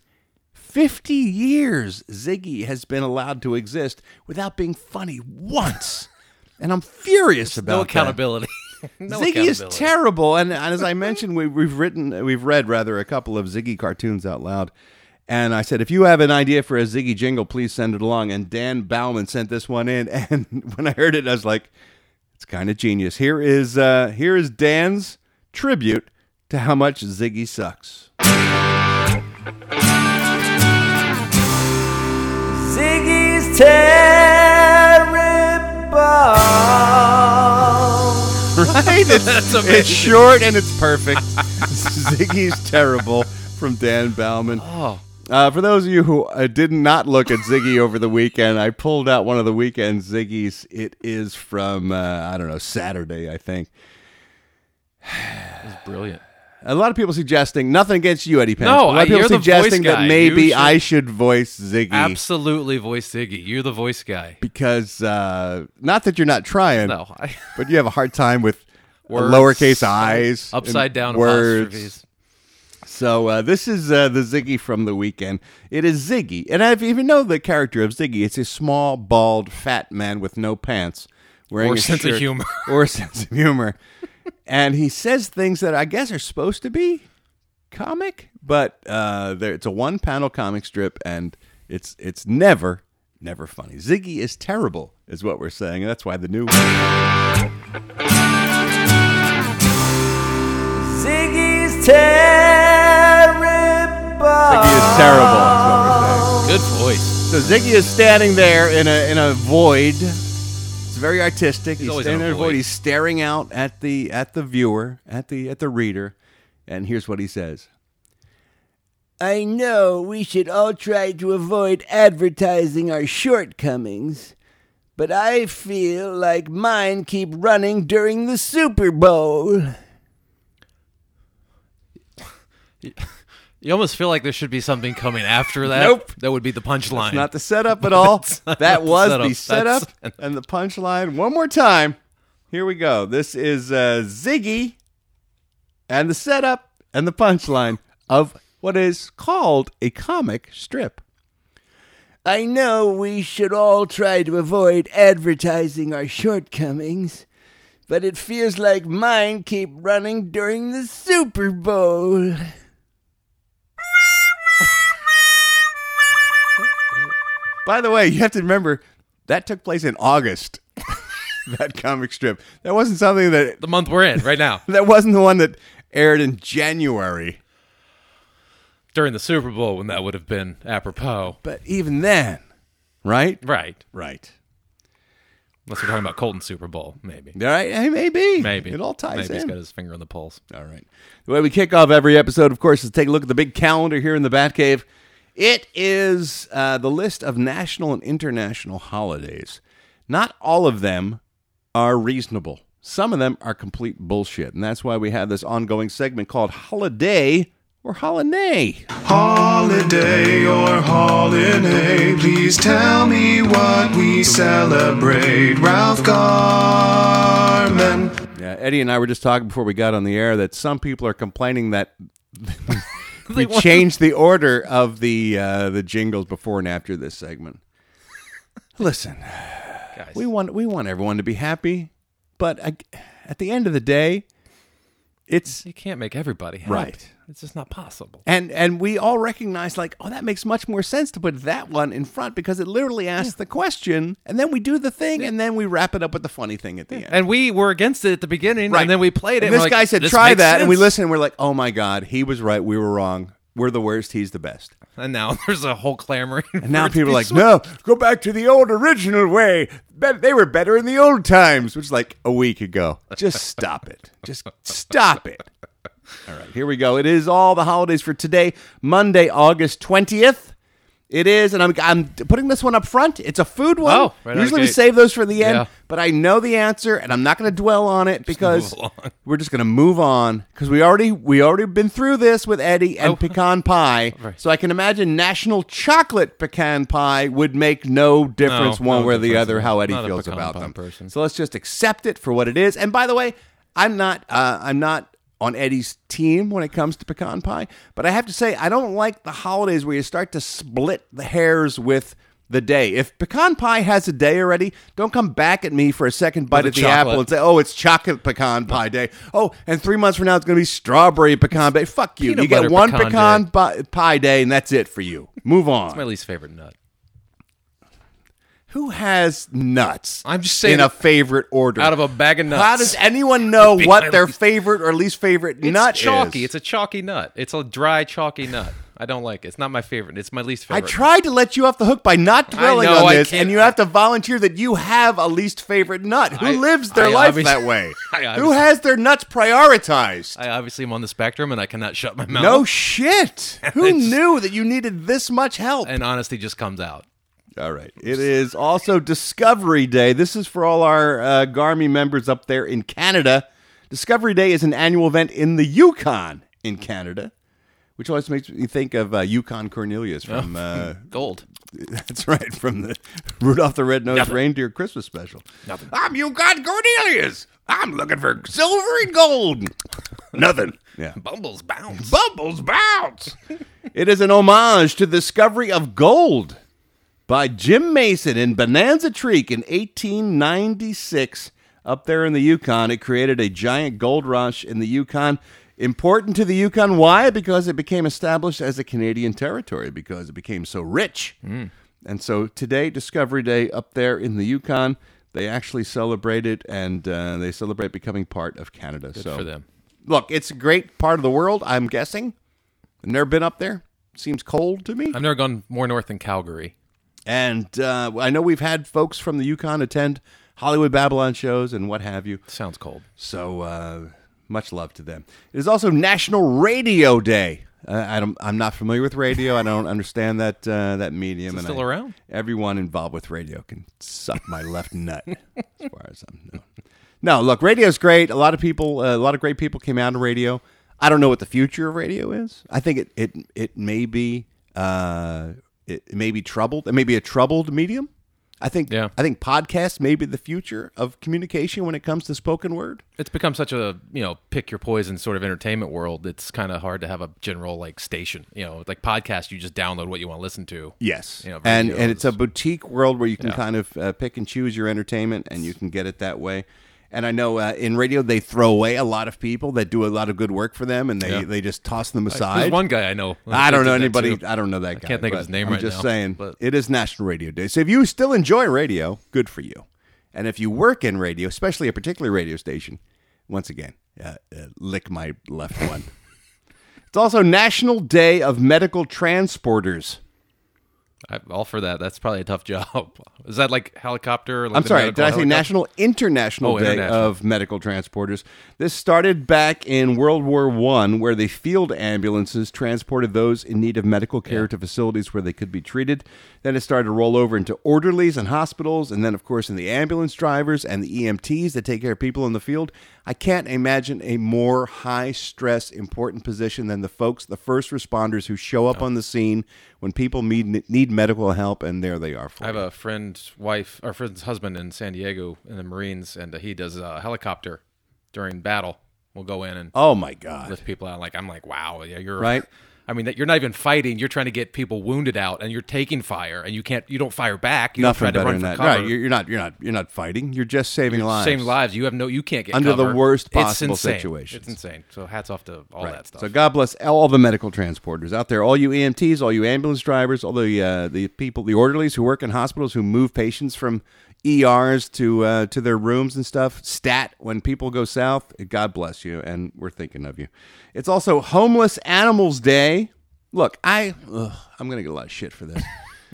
B: 50 years Ziggy has been allowed to exist without being funny once, and I'm furious about that.
C: No accountability. no
B: Ziggy is terrible, and, and as I mentioned, we, we've written, we've read rather a couple of Ziggy cartoons out loud. And I said, if you have an idea for a Ziggy jingle, please send it along. And Dan Bauman sent this one in, and when I heard it, I was like, it's kind of genius. Here is uh, here is Dan's tribute to how much Ziggy sucks.
F: Terrible.
B: Right? It's, it's short and it's perfect. Ziggy's terrible from Dan Bauman.
C: Oh,
B: Uh, for those of you who uh, did not look at Ziggy over the weekend, I pulled out one of the weekend Ziggies. It is from uh, I don't know Saturday, I think.
C: It's brilliant.
B: A lot of people suggesting nothing against you, Eddie Pence.
C: No,
B: a lot of people
C: you're the voice
B: suggesting that maybe
C: should-
B: I should voice Ziggy
C: Absolutely voice Ziggy. You're the voice guy.
B: because uh, not that you're not trying,
C: No, I,
B: but you have a hard time with
C: Words,
B: lowercase i's,
C: upside down
B: words. So uh, this is uh, the Ziggy from the weekend. It is Ziggy, and I even know the character of Ziggy. It's a small, bald, fat man with no pants, wearing
C: Or
B: a
C: sense of humor.
B: or a sense of humor, and he says things that I guess are supposed to be comic, but uh, there, it's a one-panel comic strip, and it's it's never. Never funny. Ziggy is terrible, is what we're saying. And that's why the new
F: Ziggy's terrible.
B: Ziggy is terrible. Is what we're saying.
C: Good voice.
B: So Ziggy is standing there in a in a void. It's very artistic. He's,
C: always
B: standing
C: in a
B: in a void.
C: void.
B: He's staring out at the at the viewer, at the at the reader, and here's what he says.
G: I know we should all try to avoid advertising our shortcomings, but I feel like mine keep running during the Super Bowl.
C: You almost feel like there should be something coming after that.
B: Nope.
C: That would be the punchline.
B: It's not the setup at all. that
C: the
B: was
C: setup.
B: the setup and the punchline. One more time. Here we go. This is uh, Ziggy and the setup and the punchline of what is called a comic strip.
G: I know we should all try to avoid advertising our shortcomings, but it feels like mine keep running during the Super Bowl.
B: By the way, you have to remember that took place in August. that comic strip. That wasn't something that
C: the month we're in right now.
B: that wasn't the one that aired in January.
C: During the Super Bowl, when that would have been apropos.
B: But even then, right?
C: Right.
B: Right.
C: Unless we're talking about Colton Super Bowl, maybe.
B: All right, hey, maybe.
C: Maybe.
B: It all ties
C: Maybe he's
B: in.
C: got his finger on the pulse.
B: All right. The way we kick off every episode, of course, is take a look at the big calendar here in the Batcave. It is uh, the list of national and international holidays. Not all of them are reasonable. Some of them are complete bullshit, and that's why we have this ongoing segment called Holiday or Holiday.
H: Holiday or holiday, please tell me what we celebrate. Ralph Garman.
B: Yeah, Eddie and I were just talking before we got on the air that some people are complaining that we changed the order of the uh, the jingles before and after this segment. Listen,
C: Guys.
B: we want we want everyone to be happy, but I, at the end of the day, it's
C: You can't make everybody happy.
B: Right.
C: It's just not possible.
B: and and we all recognize like, oh, that makes much more sense to put that one in front because it literally asks the question, and then we do the thing, and then we wrap it up with the funny thing at the end.
C: And we were against it at the beginning,
B: Right.
C: and then we played it.
B: And
C: and
B: this guy
C: like,
B: said,
C: "This
B: "Try that," and we
C: sense."
B: listened. and We're like, "Oh my god, he was right. We were wrong. We're the worst. He's the best."
C: And now there's a whole clamoring.
B: And now people are like, "No, go back to the old original way. They were better in the old times," which is like a week ago. Just stop it. Just stop it. All right, here we go. It is all the holidays for today, Monday, August twentieth. It is, and I'm I'm putting this one up front. It's a food one.
C: Oh, right
B: Usually we
C: gate.
B: save those for the end,
C: Yeah.
B: but I know the answer, and I'm not going to dwell on it because
C: along.
B: we're just going to move on because we already we already been through this with Eddie and
C: Oh.
B: pecan pie.
C: Right.
B: So I can imagine National Chocolate Pecan Pie would make no difference
C: No,
B: one
C: no
B: way or the other how. Eddie feels about them.
C: person.
B: So let's just accept it for what it is. And by the way, I'm not uh, I'm not on Eddie's team when it comes to pecan pie, but I have to say I don't like the holidays where you start to split the hairs with the day. If pecan pie has a day already, don't come back at me for a second bite at
C: the
B: the apple and say, "Oh, it's chocolate pecan pie day." Oh, and three months from now it's going to be strawberry pecan day. Fuck you.
C: Peanut
B: you get one
C: pecan
B: pecan,
C: day.
B: pi- pie day, and that's it for you. Move on.
C: It's my least favorite nut.
B: Who has nuts?
C: I'm just saying
B: in a favorite order
C: Out of a bag of nuts.
B: How does anyone know what their
C: least-
B: favorite or least favorite
C: It's
B: nut
C: chalky.
B: is?
C: It's a chalky nut. It's a dry chalky nut. I don't like it. It's not my favorite. It's my least favorite.
B: I tried to let you off the hook by not dwelling
C: know,
B: on this, and you have to volunteer that you have a least favorite nut. Who
C: I-
B: lives their
C: I
B: life that way? Who has their nuts prioritized?
C: I obviously am on the spectrum and I cannot shut my mouth.
B: no shit. Who knew that you needed this much help?
C: and honesty just comes out.
B: All right. It is also Discovery Day. This is for all our uh, Garmy members up there in Canada. Discovery Day is an annual event in the Yukon in Canada, which always makes me think of uh, Yukon Cornelius from. Uh,
C: Gold.
B: that's right, from the Rudolph the Red-Nosed Reindeer Christmas special.
C: Nothing.
B: I'm Yukon Cornelius. I'm looking for silver and gold. Nothing. Yeah.
C: Bumbles bounce.
B: Bubbles bounce. it is an homage to the discovery of gold by Jim Mason in Bonanza Creek in 1896 up there in the Yukon. It created a giant gold rush in the Yukon. Important to the Yukon. Why? Because it became established as a Canadian territory because it became so rich. And so today, Discovery Day up there in the Yukon, they actually celebrate it and uh, they celebrate becoming part of Canada. so
C: for them.
B: Look, it's a great part of the world, I'm guessing. I've never been up there. Seems cold to me.
C: I've never gone more north than Calgary.
B: And uh, I know we've had folks from the Yukon attend Hollywood Babylon shows and what have you.
C: Sounds cold.
B: So uh, much love to them. It is also National Radio Day. Uh, I don't, I'm not familiar with radio. I don't understand that uh, that medium. And
C: still
B: I-
C: around?
B: Everyone involved with radio can suck my left nut. As far as I'm no. no, look, radio's great. A lot of people, uh, a lot of great people came out of radio. I don't know what the future of radio is. I think it it it may be uh, it, may be troubled. It may be a troubled medium. I think
C: Yeah.
B: I think podcasts may be the future of communication when it comes to spoken word.
C: It's become such a you know pick your poison sort of entertainment world. It's kind of hard to have a general like station. You know, like podcast, you just download what you want to listen to.
B: Yes,
C: You know,
B: and and it's a boutique world where you can
C: Yeah.
B: kind of uh, pick and choose your entertainment, and you can get it that way. And I know uh, in radio they throw away a lot of people that do a lot of good work for them, and they,
C: Yeah.
B: they just toss them
C: There's
B: aside.
C: one guy I know.
B: I don't know
C: that
B: anybody.
C: too.
B: I don't know that guy.
C: can't think of
B: but
C: his name
B: I'm
C: right
B: just
C: now,
B: saying,
C: but-
B: it is National Radio Day. So if you still enjoy radio, good for you. And if you work in radio, especially a particular radio station, once again, uh, uh, lick my left one. It's also National Day of Medical Transporters.
C: I, all for that. That's probably a tough job. Is that like helicopter? Like
B: I'm sorry, did I say
C: helicopter?
B: National International
C: Oh,
B: Day
C: international.
B: of Medical Transporters? This started back in World War One, where the field ambulances transported those in need of medical care to facilities where they could be treated. Then it started to roll over into orderlies and hospitals, and then, of course, in the ambulance drivers and the EMTs that take care of people in the field. I can't imagine a more high stress, important position than the folks, the first responders who show up on the scene when people need, need medical help, and there they are for
C: I have
B: you.
C: a friend's wife, or friend's husband in San Diego in the Marines, and uh, he does a helicopter during battle. We'll go in and
B: Oh my God!
C: lift people out. Like I'm like, wow, yeah, you're
B: Right.
C: I mean, that you're not even fighting. You're trying to get people wounded out, and you're taking fire, and you can't. You don't fire back. You
B: Nothing better
C: run
B: than that.
C: cover.
B: Right? You're, you're not. You're not. You're not fighting. You're just saving lives.
C: Same lives. You have no. You can't get
B: Under the worst possible
C: insane.
B: situations.
C: It's insane. So hats off to all
B: Right.
C: that stuff.
B: So God bless all the medical transporters out there, all you EMTs, all you ambulance drivers, all the uh, the people, the orderlies who work in hospitals who move patients from ERs to uh, to their rooms and stuff. Stat when people go south. God bless you, and we're thinking of you. It's also Homeless Animals Day. Look, I ugh, I'm gonna get a lot of shit for this.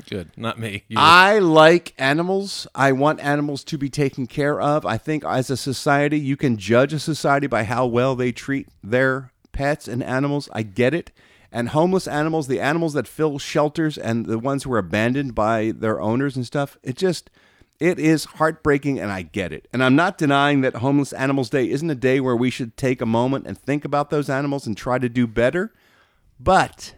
C: Good. Not me. You.
B: I like animals. I want animals to be taken care of. I think as a society, you can judge a society by how well they treat their pets and animals. I get it. And homeless animals, the animals that fill shelters and the ones who are abandoned by their owners and stuff, it just it is heartbreaking and I get it. And I'm not denying that Homeless Animals Day isn't a day where we should take a moment and think about those animals and try to do better. But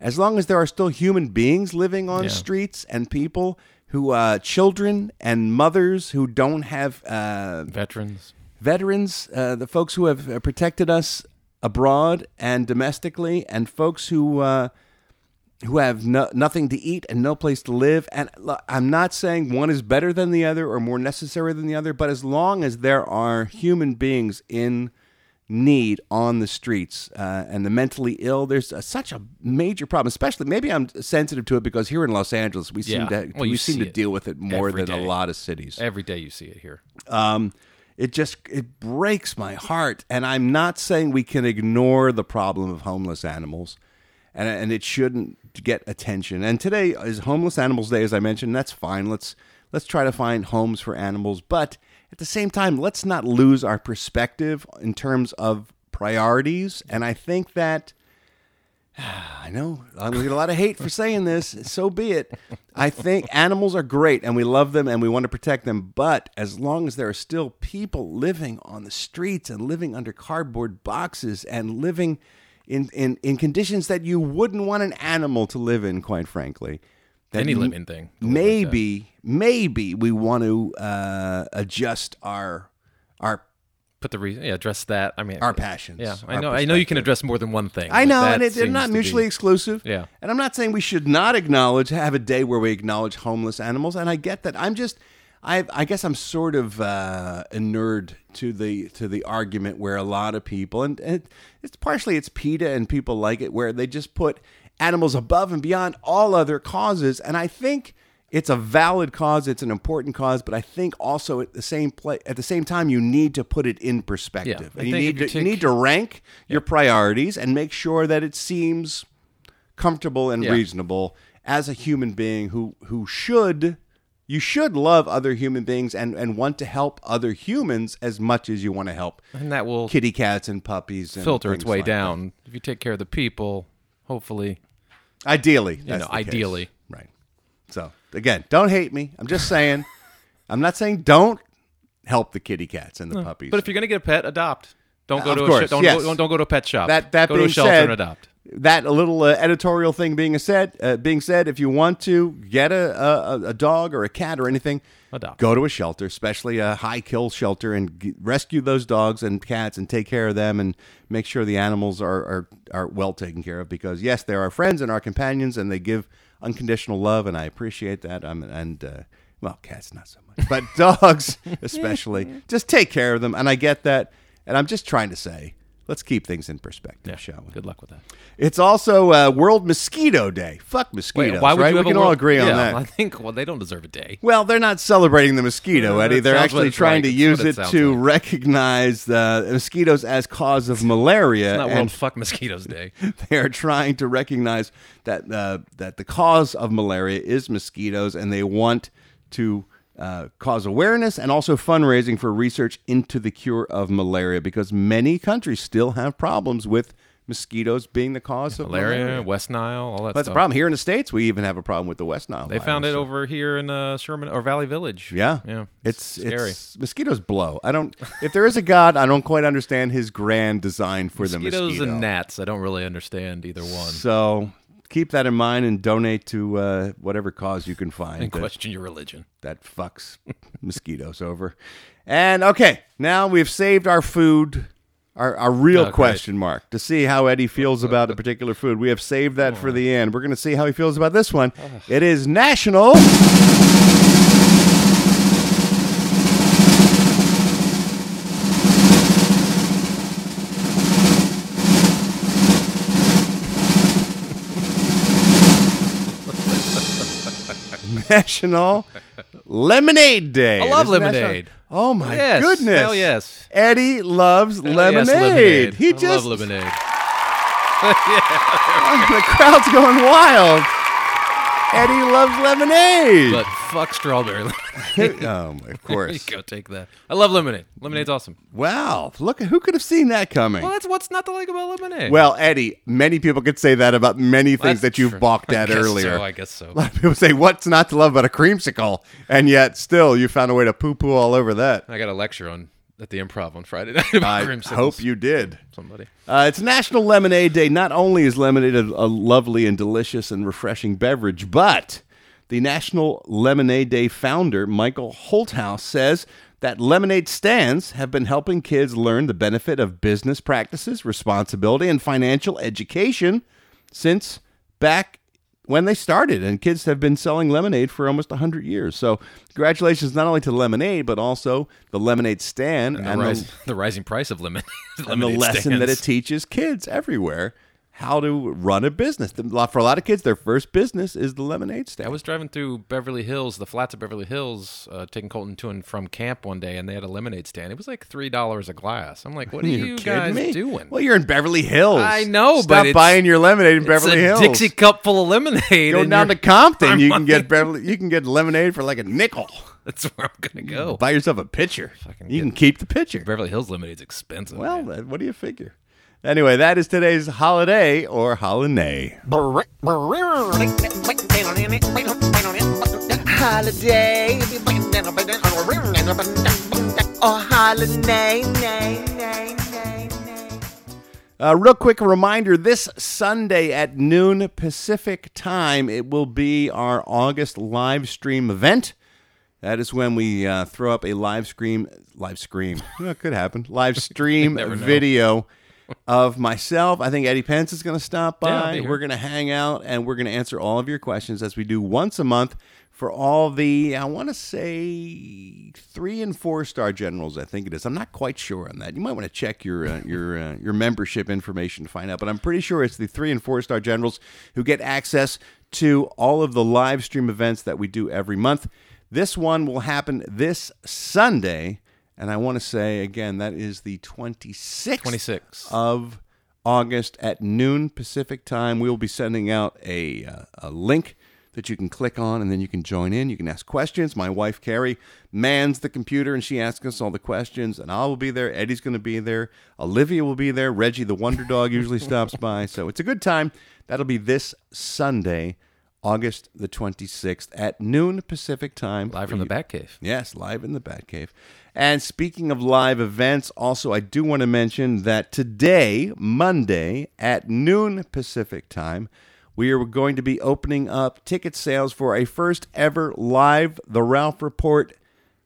B: as long as there are still human beings living on
C: Yeah.
B: streets and people who uh, children and mothers who don't have uh,
C: Veterans.
B: veterans uh, the folks who have uh, protected us abroad and domestically and folks who uh, who have no, nothing to eat and no place to live. And I'm not saying one is better than the other or more necessary than the other but as long as there are human beings in need on the streets uh, and the mentally ill there's a, such a major problem especially maybe i'm sensitive to it because here in los angeles we seem to
C: Well,
B: we seem to deal with it more than a lot of cities.
C: Every day you see it here.
B: um, it just it breaks my heart and i'm not saying we can ignore the problem of homeless animals and, and it shouldn't get attention and today is homeless animals day as i mentioned that's fine let's let's try to find homes for animals but at the same time let's not lose our perspective in terms of priorities and i think that I know I'm gonna get a lot of hate for saying this. So be it. I think animals are great and we love them and we want to protect them. But as long as there are still people living on the streets and living under cardboard boxes and living in, in, in conditions that you wouldn't want an animal to live in, quite frankly,
C: Any living thing. live like.
B: Maybe, maybe we want to uh, adjust our our
C: Put the reason. Yeah, address that. I mean,
B: Our passions,
C: Yeah, I know. I know you can address more than one thing.
B: I know, and it, they're not
C: to be-
B: mutually exclusive.
C: Yeah.
B: And I'm not saying we should not acknowledge, have a day where we acknowledge homeless animals. And I get that. I'm just, I, I guess I'm sort of uh, inured to the to the argument where a lot of people, and, and it's partially it's PETA and people like it, where they just put animals above and beyond all other causes. And I think it's a valid cause, it's an important cause, but I think also at the same play, at the same time, you need to put it in perspective. And you need
C: if
B: to
C: you
B: you need to rank your priorities and make sure that it seems comfortable and
C: Yeah.
B: reasonable as a human being who who should you should love other human beings and and want to help other humans as much as you want to help
C: and that will
B: kitty cats and puppies and
C: filter its way
B: like that.
C: down. If you take care of the people, hopefully,
B: Ideally,
C: you
B: that's
C: know,
B: the case.
C: ideally.
B: right. So again, don't hate me. I'm just saying. I'm not saying don't help the kitty cats and the puppies.
C: But if you're gonna get a pet, adopt. Don't go
B: Of
C: to a
B: course,
C: sh- don't,
B: yes.
C: go, don't, don't go to a pet shop.
B: that that
C: go
B: being
C: to a shelter
B: said,
C: and adopt.
B: That a little uh, editorial thing being said, uh, being said, if you want to get a, a a dog or a cat or anything,
C: Adopt.
B: go to a shelter, especially a high kill shelter, and g- rescue those dogs and cats and take care of them and make sure the animals are are, are well taken care of. Because yes, they're our friends and our companions, and they give unconditional love, and I appreciate that. Um, and uh, well, cats not so much, but dogs especially, just take care of them. And I get that. And I'm just trying to say, Let's keep things in perspective,
C: Yeah,
B: shall we?
C: Good luck with that.
B: It's also uh, World Mosquito Day. Fuck mosquitoes.
C: Wait, why would
B: right?
C: you
B: we can
C: a
B: all
C: world-
B: agree on
C: yeah,
B: that.
C: I think well, they don't deserve a day.
B: Well, they're not celebrating the mosquito,
C: Uh,
B: Eddie. They're actually trying
C: like.
B: to use
C: it
B: it to
C: like.
B: recognize the mosquitoes as cause of malaria.
C: It's not World Fuck Mosquitoes Day.
B: they are trying to recognize that uh, that the cause of malaria is mosquitoes, and they want to uh, cause awareness and also fundraising for research into the cure of malaria because many countries still have problems with mosquitoes being the cause of
C: Malaria,
B: malaria.
C: West Nile, all that
B: That's
C: stuff.
B: the problem. Here in the states, we even have a problem with the West Nile.
C: They found it
B: virus.
C: over here in uh, Sherman or Valley Village.
B: Yeah,
C: yeah.
B: It's
C: scary.
B: It's, mosquitoes blow. I don't. If there is a god, I don't quite understand his grand design for the
C: Mosquitoes
B: mosquito.
C: and gnats. I don't really understand either one.
B: So keep that in mind and donate to uh, whatever cause you can find
C: and
B: that,
C: question your religion.
B: that fucks mosquitoes over. And okay, now we've saved our food. Our, our real
C: Oh,
B: question mark to see how Eddie feels about a particular food. We have saved that for the end. We're going to see how he feels about this one. It is National National Lemonade Day.
C: I love
B: is National-
C: lemonade.
B: Oh my
C: Yes,
B: goodness!
C: hell yes.
B: Eddie loves
C: Hell yes,
B: lemonade. He
C: I
B: just
C: love lemonade.
B: the crowd's going wild. Eddie loves lemonade.
C: But fuck strawberry lemonade.
B: um, of
C: you
B: course.
C: go, take that. I love lemonade. Lemonade's awesome.
B: Wow, look who could have seen that coming.
C: Well, that's what's not to like about lemonade.
B: Well, Eddie, many people could say that about many things that you've
C: true.
B: balked at earlier.
C: So, I guess so.
B: A lot of people say, "What's not to love about a creamsicle?" And yet, still, you found a way to poo-poo all over that.
C: I got a lecture on at the improv on Friday night
B: I hope you did.
C: somebody.
B: Uh, it's National Lemonade Day. Not only is lemonade a, a lovely and delicious and refreshing beverage, but the National Lemonade Day founder, Michael Holthouse, says that lemonade stands have been helping kids learn the benefit of business practices, responsibility, and financial education since back when they started. And kids have been selling lemonade for almost 100 years. So, congratulations not only to lemonade, but also the lemonade stand
C: And the,
B: and
C: rise, the rising price of lemonade
B: and the
C: lemonade
B: lesson that it teaches kids everywhere how to run a business. For a lot of kids, their first business is the lemonade stand.
C: I was driving through Beverly Hills, the flats of Beverly Hills, uh, taking Colton to and from camp one day, and they had a lemonade stand. It was like three dollars a glass. I'm like, what are
B: You're
C: you guys
B: me?
C: doing?
B: Well, you're in Beverly Hills.
C: I know,
B: Stop
C: but it's-
B: buying your lemonade in
C: It's
B: Beverly
C: a
B: Hills.
C: Dixie cup full of lemonade.
B: Go down to Compton. You can get Beverly. You can get lemonade for like a nickel.
C: That's where I'm gonna go.
B: Buy yourself a pitcher. You can keep the pitcher.
C: Beverly Hills lemonade's expensive.
B: Well,
C: man.
B: then, what do you figure? Anyway, that is today's holiday or holiday.
F: Holiday. Oh, holiday.
B: Uh, real quick reminder this Sunday at noon Pacific time, it will be our August live stream event. That is when we uh, throw up a live stream, live stream, well, it could happen, live stream
C: video. know.
B: Of myself. I think Eddie Pence is going to stop by.
C: here.
B: we're going to hang out and we're going to answer all of your questions as we do once a month for all the, I want to say, three and four star generals. I think it is. I'm not quite sure on that. You might want to check your uh, your uh, your membership information to find out. But I'm pretty sure it's the three and four star generals who get access to all of the live stream events that we do every month. This one will happen this Sunday. And I want to say again, that is the 26th
C: 26.
B: of August at noon Pacific time. We will be sending out a, uh, a link that you can click on and then you can join in. You can ask questions. My wife, Carrie, mans the computer and she asks us all the questions. And I will be there. Eddie's going to be there. Olivia will be there. Reggie, the Wonder Dog, usually stops by. So it's a good time. That'll be this Sunday, August the 26th at noon Pacific time.
C: Live from the Batcave.
B: Yes, live in the Batcave. And speaking of live events, also I do want to mention that today, Monday at noon Pacific time, we are going to be opening up ticket sales for a first ever live The Ralph Report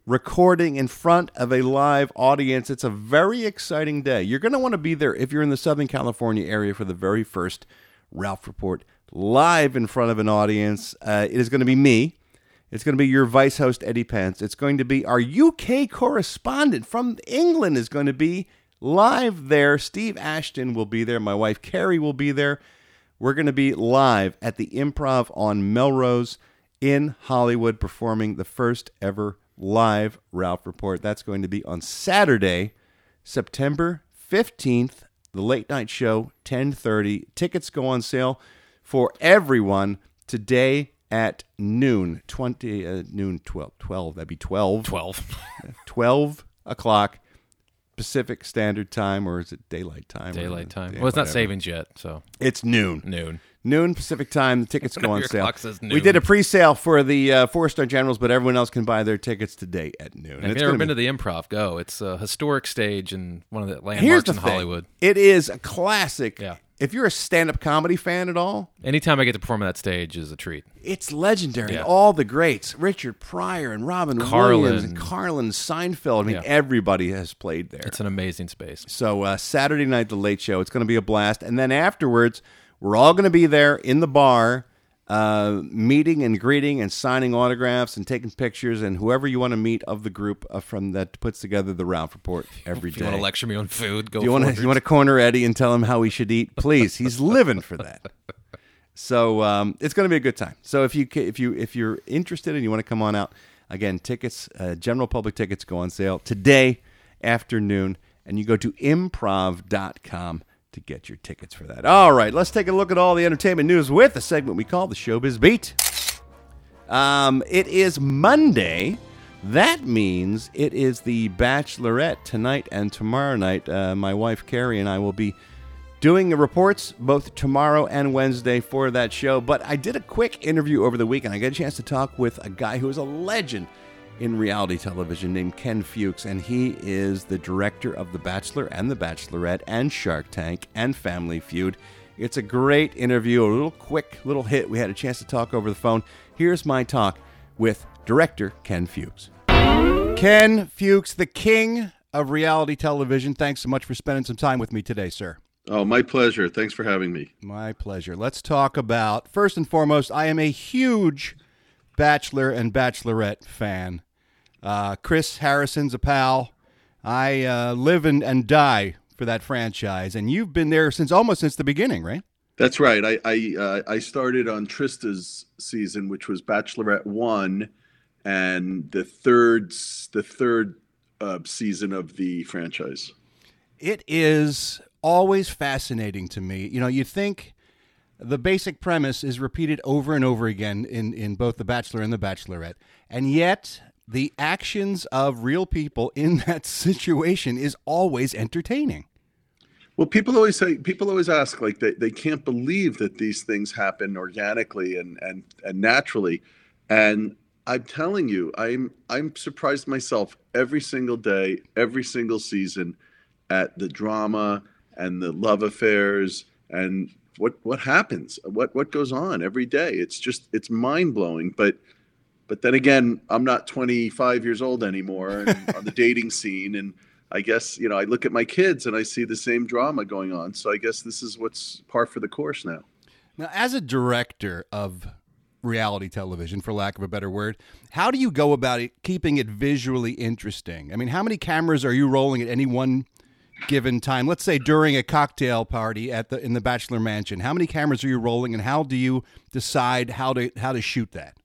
B: recording in front of a live audience. It's a very exciting day. You're going to want to be there if you're in the Southern California area for the very first Ralph Report live in front of an audience. Uh, it is going to be me. It's going to be your vice host, Eddie Pence. It's going to be our UK correspondent from England is going to be live there. Steve Ashton will be there. My wife Carrie will be there. We're going to be live at the Improv on Melrose in Hollywood performing the first ever live Ralph Report. That's going to be on Saturday, September 15th, the late night show, 10:30. Tickets go on sale for everyone today at noon 20 uh, noon 12 12 that'd be 12
C: 12.
B: 12 o'clock pacific standard time or is it daylight time
C: Daylight time.
B: Yeah,
C: well, it's not savings yet, so
B: it's noon
C: noon.
B: noon pacific time the tickets go on sale we did a pre-sale for the uh, four star generals but everyone else can buy their tickets today at noon
C: If you've never been
B: be-
C: to the Improv, go. It's a historic stage and one of the landmarks
B: the
C: in
B: thing.
C: Hollywood.
B: it is a classic
C: Yeah.
B: If you're a stand-up comedy fan at all
C: Anytime I get to perform on that stage is a treat.
B: It's legendary.
C: Yeah.
B: All the greats, Richard Pryor and Robin
C: Carlin.
B: Williams and Carlin Seinfeld. I mean,
C: Yeah.
B: everybody has played there.
C: It's an amazing space.
B: so uh, Saturday night, the Late Show. It's going to be a blast. And then afterwards, we're all going to be there in the bar, uh, meeting and greeting and signing autographs and taking pictures. And whoever you want to meet of the group uh, from that puts together the Ralph Report every day.
C: you want to lecture me on food, go
B: Do you want to you want to corner Eddie and tell him how he should eat? Please, he's living for that. So um, it's going to be a good time. So if you if you if you're interested and you want to come on out, again, tickets, uh, general public tickets go on sale today afternoon, and you go to improv.com to get your tickets for that. All right, let's take a look at all the entertainment news with a segment we call the Showbiz Beat. Um, it is Monday. That means it is the Bachelorette tonight and tomorrow night. Uh, my wife Carrie and I will be doing the reports both tomorrow and Wednesday for that show. But I did a quick interview over the weekend. I got a chance to talk with a guy who is a legend in reality television named Ken Fuchs, and he is the director of The Bachelor and The Bachelorette and Shark Tank and Family Feud. It's a great interview, a little quick little hit. We had a chance to talk over the phone. Here's my talk with director Ken Fuchs. Ken Fuchs, the king of reality television. Thanks so much for spending some time with me today, sir.
I: Oh, my pleasure. Thanks for having me.
B: My pleasure. Let's talk about first and foremost. I am a huge Bachelor and Bachelorette fan. Uh, Chris Harrison's a pal. I uh, live and, and die for that franchise, and you've been there since almost since the beginning, right?
I: That's right. I I, uh, I started on Trista's season, which was Bachelorette one, and the third the third uh, season of the franchise.
B: It is always fascinating to me. You know, you think the basic premise is repeated over and over again in, in both The Bachelor and The Bachelorette, and yet the actions of real people in that situation is always entertaining.
I: Well, people always say people always ask like they, they can't believe that these things happen organically and and and naturally, and I'm telling you, I'm I'm surprised myself every single day, every single season, at the drama and the love affairs and what what happens, what what goes on every day. It's just it's mind blowing, but. But then again, I'm not 25 years old anymore and on the dating scene, and I guess you know I look at my kids and I see the same drama going on. So I guess this is what's par for the course now.
B: Now, as a director of reality television, for lack of a better word, how do you go about it, keeping it visually interesting? I mean, how many cameras are you rolling at any one given time? Let's say during a cocktail party at the in the Bachelor Mansion, how many cameras are you rolling, and how do you decide how to how to shoot that?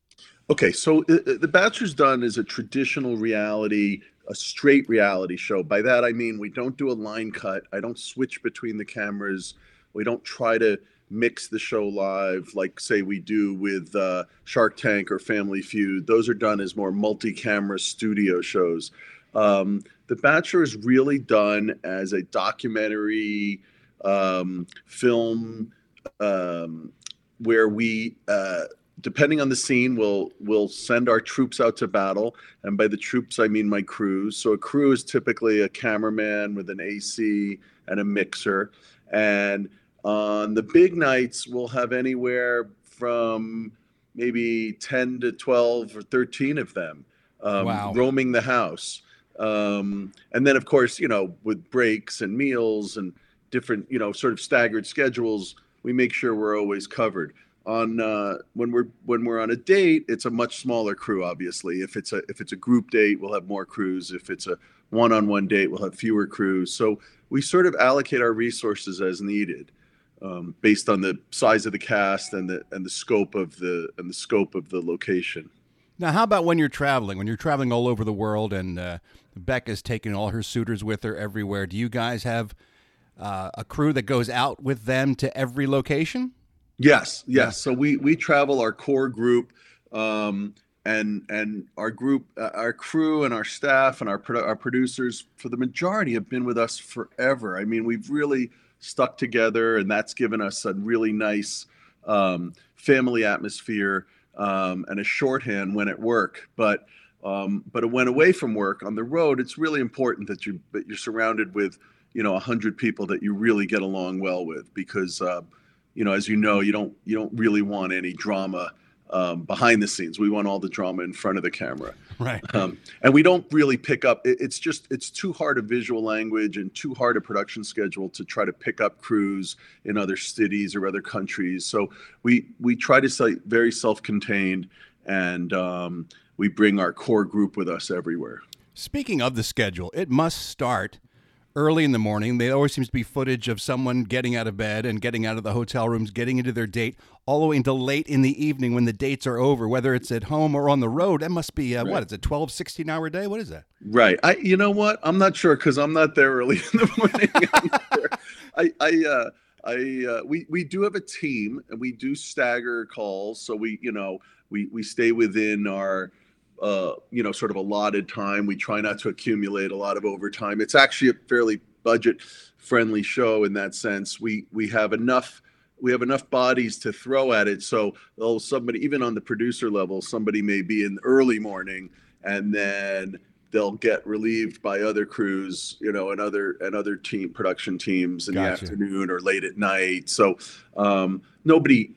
I: Okay, so uh, uh, The Bachelor's done is a traditional reality, a straight reality show. By that I mean we don't do a line cut. I don't switch between the cameras. We don't try to mix the show live like say we do with uh, Shark Tank or Family Feud. Those are done as more multi-camera studio shows. Um, the Bachelor is really done as a documentary um, film um, where we. Uh, depending on the scene, we'll we'll send our troops out to battle, and by the troops I mean my crews. So a crew is typically a cameraman with an AC and a mixer, and on the big nights we'll have anywhere from maybe ten to twelve or thirteen of them um,
B: Wow.
I: roaming the house. Um, and then, of course, you know, with breaks and meals and different, you know, sort of staggered schedules, we make sure we're always covered on uh, when we're when we're on a date it's a much smaller crew obviously if it's a if it's a group date we'll have more crews if it's a one-on-one date, we'll have fewer crews. So we sort of allocate our resources as needed, um, based on the size of the cast and the and the scope of the and the scope of the location.
B: Now, how about when you're traveling? When you're traveling all over the world and uh, is taking all her suitors with her everywhere, do you guys have uh, a crew that goes out with them to every location?
I: Yes, yes. So we we travel our core group, um, and and our group, uh, our crew, and our staff and our produ- our producers for the majority have been with us forever. I mean, we've really stuck together, and that's given us a really nice um, family atmosphere um, and a shorthand when at work. But um, but when away from work on the road, it's really important that you that you're surrounded with you know a hundred people that you really get along well with because. Uh, you know, as you know, you don't you don't really want any drama um, behind the scenes. We want all the drama in front of the camera,
B: Right.
I: um, and we don't really pick up. It, it's just it's too hard a visual language and too hard a production schedule to try to pick up crews in other cities or other countries. So we we try to stay very self-contained, and um, we bring our core group with us everywhere.
B: Speaking of the schedule, it must start early in the morning. There always seems to be footage of someone getting out of bed and getting out of the hotel rooms, getting into their date, all the way until late in the evening when the dates are over, whether it's at home or on the road. That must be, uh, what, it's a 12, 16 hour day? What is that?
I: Right. I. You know what? I'm not sure because I'm not there early in the morning. I'm not there. I. I. Uh, I. Uh, we. We do have a team, and we do stagger calls. So we. You know. We. We stay within our. You know, sort of allotted time. We try not to accumulate a lot of overtime. It's actually a fairly budget-friendly show in that sense. We we have enough we have enough bodies to throw at it. So oh, somebody, even on the producer level, somebody may be in early morning, and then they'll get relieved by other crews, you know, and other and other team production teams in
B: Gotcha.
I: the afternoon or late at night. So um, nobody.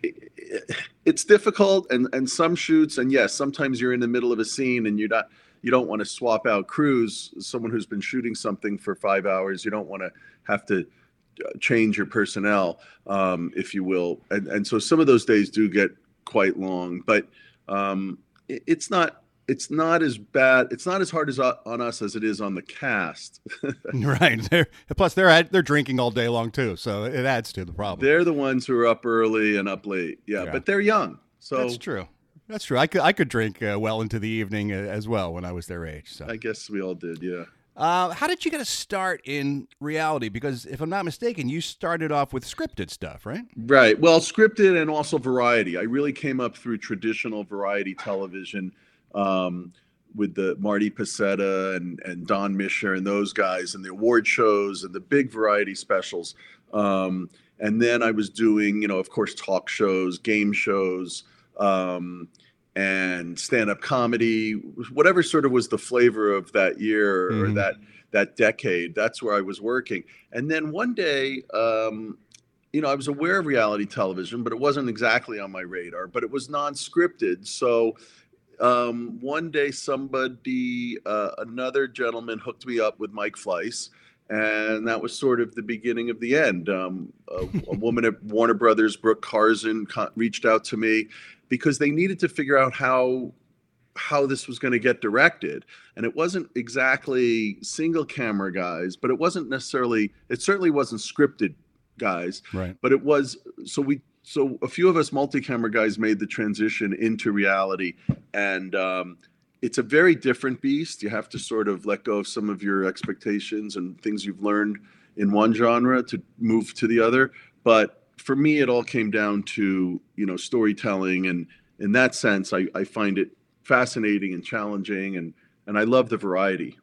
I: It's difficult, and and some shoots, and yes, sometimes you're in the middle of a scene and you're not. You don't want to swap out crews. Someone who's been shooting something for five hours, you don't want to have to uh, change your personnel, um, if you will. And, and so some of those days do get quite long, but um, it, it's not it's not as bad. It's not as hard as on us as it is on the cast.
B: right. They're, plus, they're at, they're drinking all day long, too. So it adds to the problem.
I: they're the ones who are up early and up late. Yeah,
B: Yeah.
I: but they're young. So
B: That's true. That's true. I could, I could drink uh, well into the evening uh, as well when I was their age. So.
I: I guess we all did. Yeah.
B: Uh, how did you get a start in reality? Because if I'm not mistaken, you started off with scripted stuff, right?
I: Right. Well, scripted and also variety. I really came up through traditional variety television um, with the Marty Pasetta and, and Don Mischer and those guys and the award shows and the big variety specials. Um, and then I was doing, you know, of course, talk shows, game shows, um, and stand-up comedy, whatever sort of was the flavor of that year or
B: Mhm.
I: that that decade. That's where I was working. And then one day, um, you know, I was aware of reality television, but it wasn't exactly on my radar. But it was non-scripted, so um, one day somebody, uh, another gentleman, hooked me up with Mike Fleiss, and that was sort of the beginning of the end. Um, a, a woman at Warner Brothers, Brooke Carson, co- reached out to me because they needed to figure out how how this was going to get directed and it wasn't exactly single camera guys but it wasn't necessarily it certainly wasn't scripted guys
B: Right.
I: but it was so we so a few of us multi-camera guys made the transition into reality and um, it's a very different beast. You have to sort of let go of some of your expectations and things you've learned in one genre to move to the other. But for me it all came down to you know storytelling and in that sense i, I find it fascinating and challenging and and i love the variety.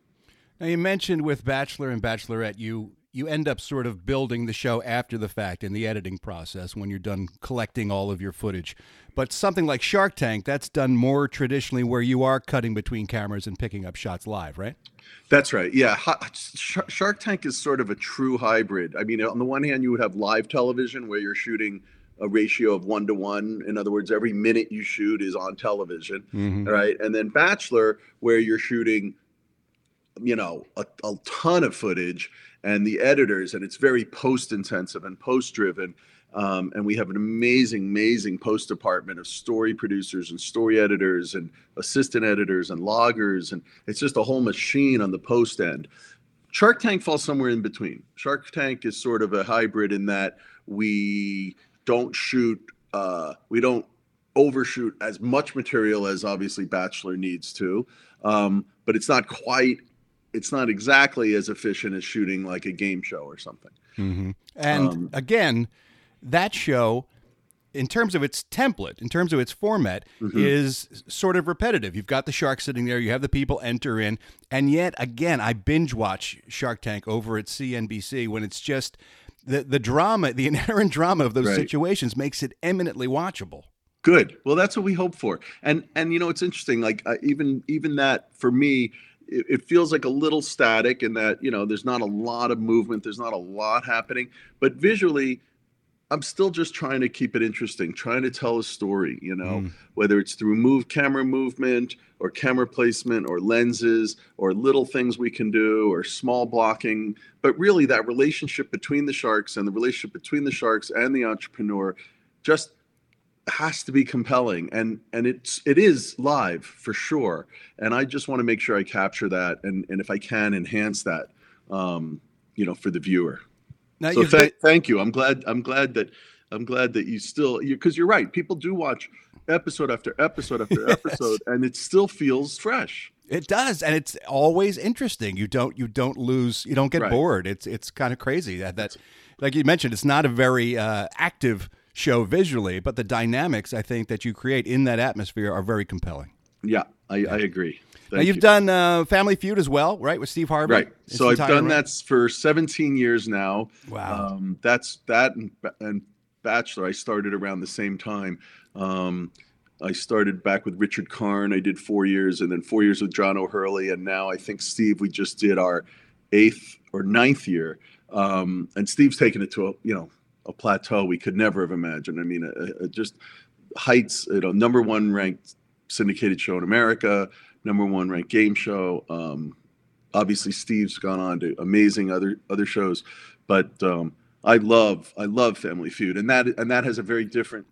B: Now you mentioned with Bachelor and Bachelorette, you you end up sort of building the show after the fact in the editing process when you're done collecting all of your footage. But something like Shark Tank, that's done more traditionally, where you are cutting between cameras and picking up shots live, right?
I: That's right. Yeah. Shark Tank is sort of a true hybrid. I mean, on the one hand, you would have live television where you're shooting a ratio of one to one. In other words, every minute you shoot is on television,
B: Mhm.
I: right? And then Bachelor, where you're shooting, you know, a, a ton of footage and the editors, and it's very post intensive and post driven. Um, and we have an amazing, amazing post department of story producers and story editors and assistant editors and loggers. And it's just a whole machine on the post end. Shark Tank falls somewhere in between. Shark Tank is sort of a hybrid in that we don't shoot, uh, we don't overshoot as much material as obviously Bachelor needs to, um, but it's not quite, it's not exactly as efficient as shooting like a game show or something.
B: Mm-hmm. And
I: Um,
B: again, that show, in terms of its template, in terms of its format,
I: Mhm.
B: is sort of repetitive. You've got the shark sitting there, you have the people enter in, and yet again, I binge watch Shark Tank over at CNBC when it's just the the drama, the inherent drama of those
I: Right.
B: situations makes it eminently watchable.
I: Good. Well, that's what we hope for. And and you know, it's interesting. Like uh, even even that for me, it, it feels like a little static in that you know there's not a lot of movement, there's not a lot happening, but visually. I'm still just trying to keep it interesting, trying to tell a story, you know,
B: Mm.
I: whether it's through move camera movement or camera placement or lenses or little things we can do or small blocking. But really, that relationship between the sharks and the relationship between the sharks and the entrepreneur just has to be compelling and and it's it is live for sure and i just want to make sure i capture that and and if i can enhance that um you know for the viewer
B: Now,
I: so
B: you've been-
I: thank you i'm glad i'm glad that i'm glad that you still because you're right people do watch episode after episode after episode and it still feels fresh
B: It does, and it's always interesting. You don't you don't lose you don't get
I: Right.
B: bored. It's it's kind of crazy that that like you mentioned, it's not a very uh, active show visually, but the dynamics I think that you create in that atmosphere are very compelling.
I: yeah i, I agree
B: now you've
I: you.
B: done uh, Family Feud as well, right? With Steve Harvey.
I: Right. So I've done
B: run?
I: that for 17 years now.
B: Wow.
I: Um, that's that and, and Bachelor. I started around the same time. Um, I started back with Richard Karn. I did four years, and then four years with John O'Hurley, and now I think Steve. We just did our eighth or ninth year, um, and Steve's taken it to a you know a plateau we could never have imagined. I mean, uh, uh, just heights. You know, number one ranked syndicated show in America, number one ranked game show. Um, obviously, Steve's gone on to amazing other other shows, but um, I love I love Family Feud, and that and that has a very different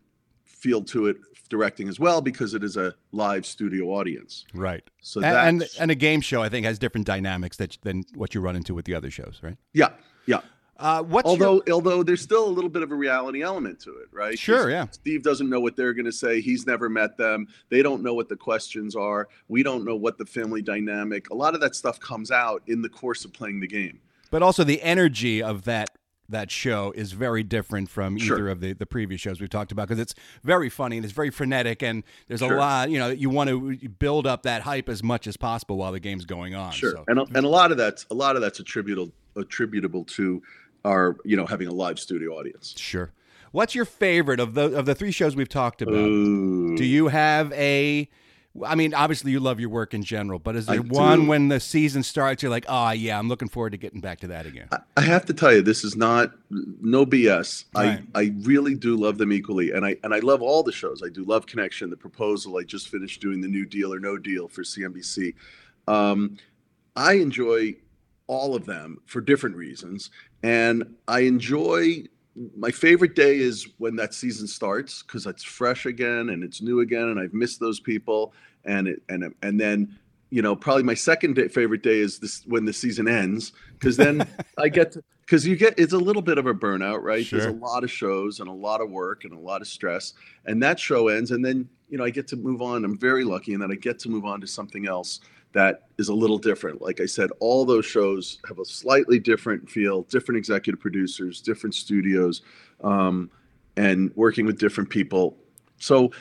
I: feel to it directing as well because it is a live studio audience.
B: Right.
I: So
B: and, and and a game show I think has different dynamics that than what you run into with the other shows, right?
I: Yeah, yeah.
B: Uh, what's
I: although although there's still a little bit of a reality element to it, right?
B: Sure, yeah.
I: Steve doesn't know what they're going to say. He's never met them. They don't know what the questions are. We don't know what the family dynamic. A lot of that stuff comes out in the course of playing the game.
B: But also the energy of that that show is very different from
I: Sure.
B: either of the, the previous shows we've talked about because it's very funny and it's very frenetic and there's a lot you know you want to build up that hype as much as possible while the game's going on.
I: Sure,
B: So.
I: and a, and a lot of that's a lot of that's attributable attributable to our you know having a live studio audience.
B: Sure. What's your favorite of the of the three shows we've talked about?
I: Ooh.
B: Do you have a? I mean, obviously you love your work in general, but is
I: I
B: there one
I: do.
B: when the season starts you're like, oh yeah, I'm looking forward to getting back to that again?
I: I have to tell you, this is not no BS.
B: Right.
I: I I really do love them equally, and I and I love all the shows. I do love Connection, The Proposal. I just finished doing the New Deal or No Deal for CNBC. Um, I enjoy all of them for different reasons, and I enjoy. My favorite day is when that season starts because it's fresh again and it's new again, and I've missed those people, and it and and then you know probably my second day, favorite day is this when the season ends because then I get to because you get it's a little bit of a burnout, right? There's a lot of shows and a lot of work and a lot of stress, and that show ends, and then you know I get to move on. I'm very lucky in that I get to move on to something else that is a little different. Like I said, all those shows have a slightly different feel, different executive producers, different studios, um, and working with different people. So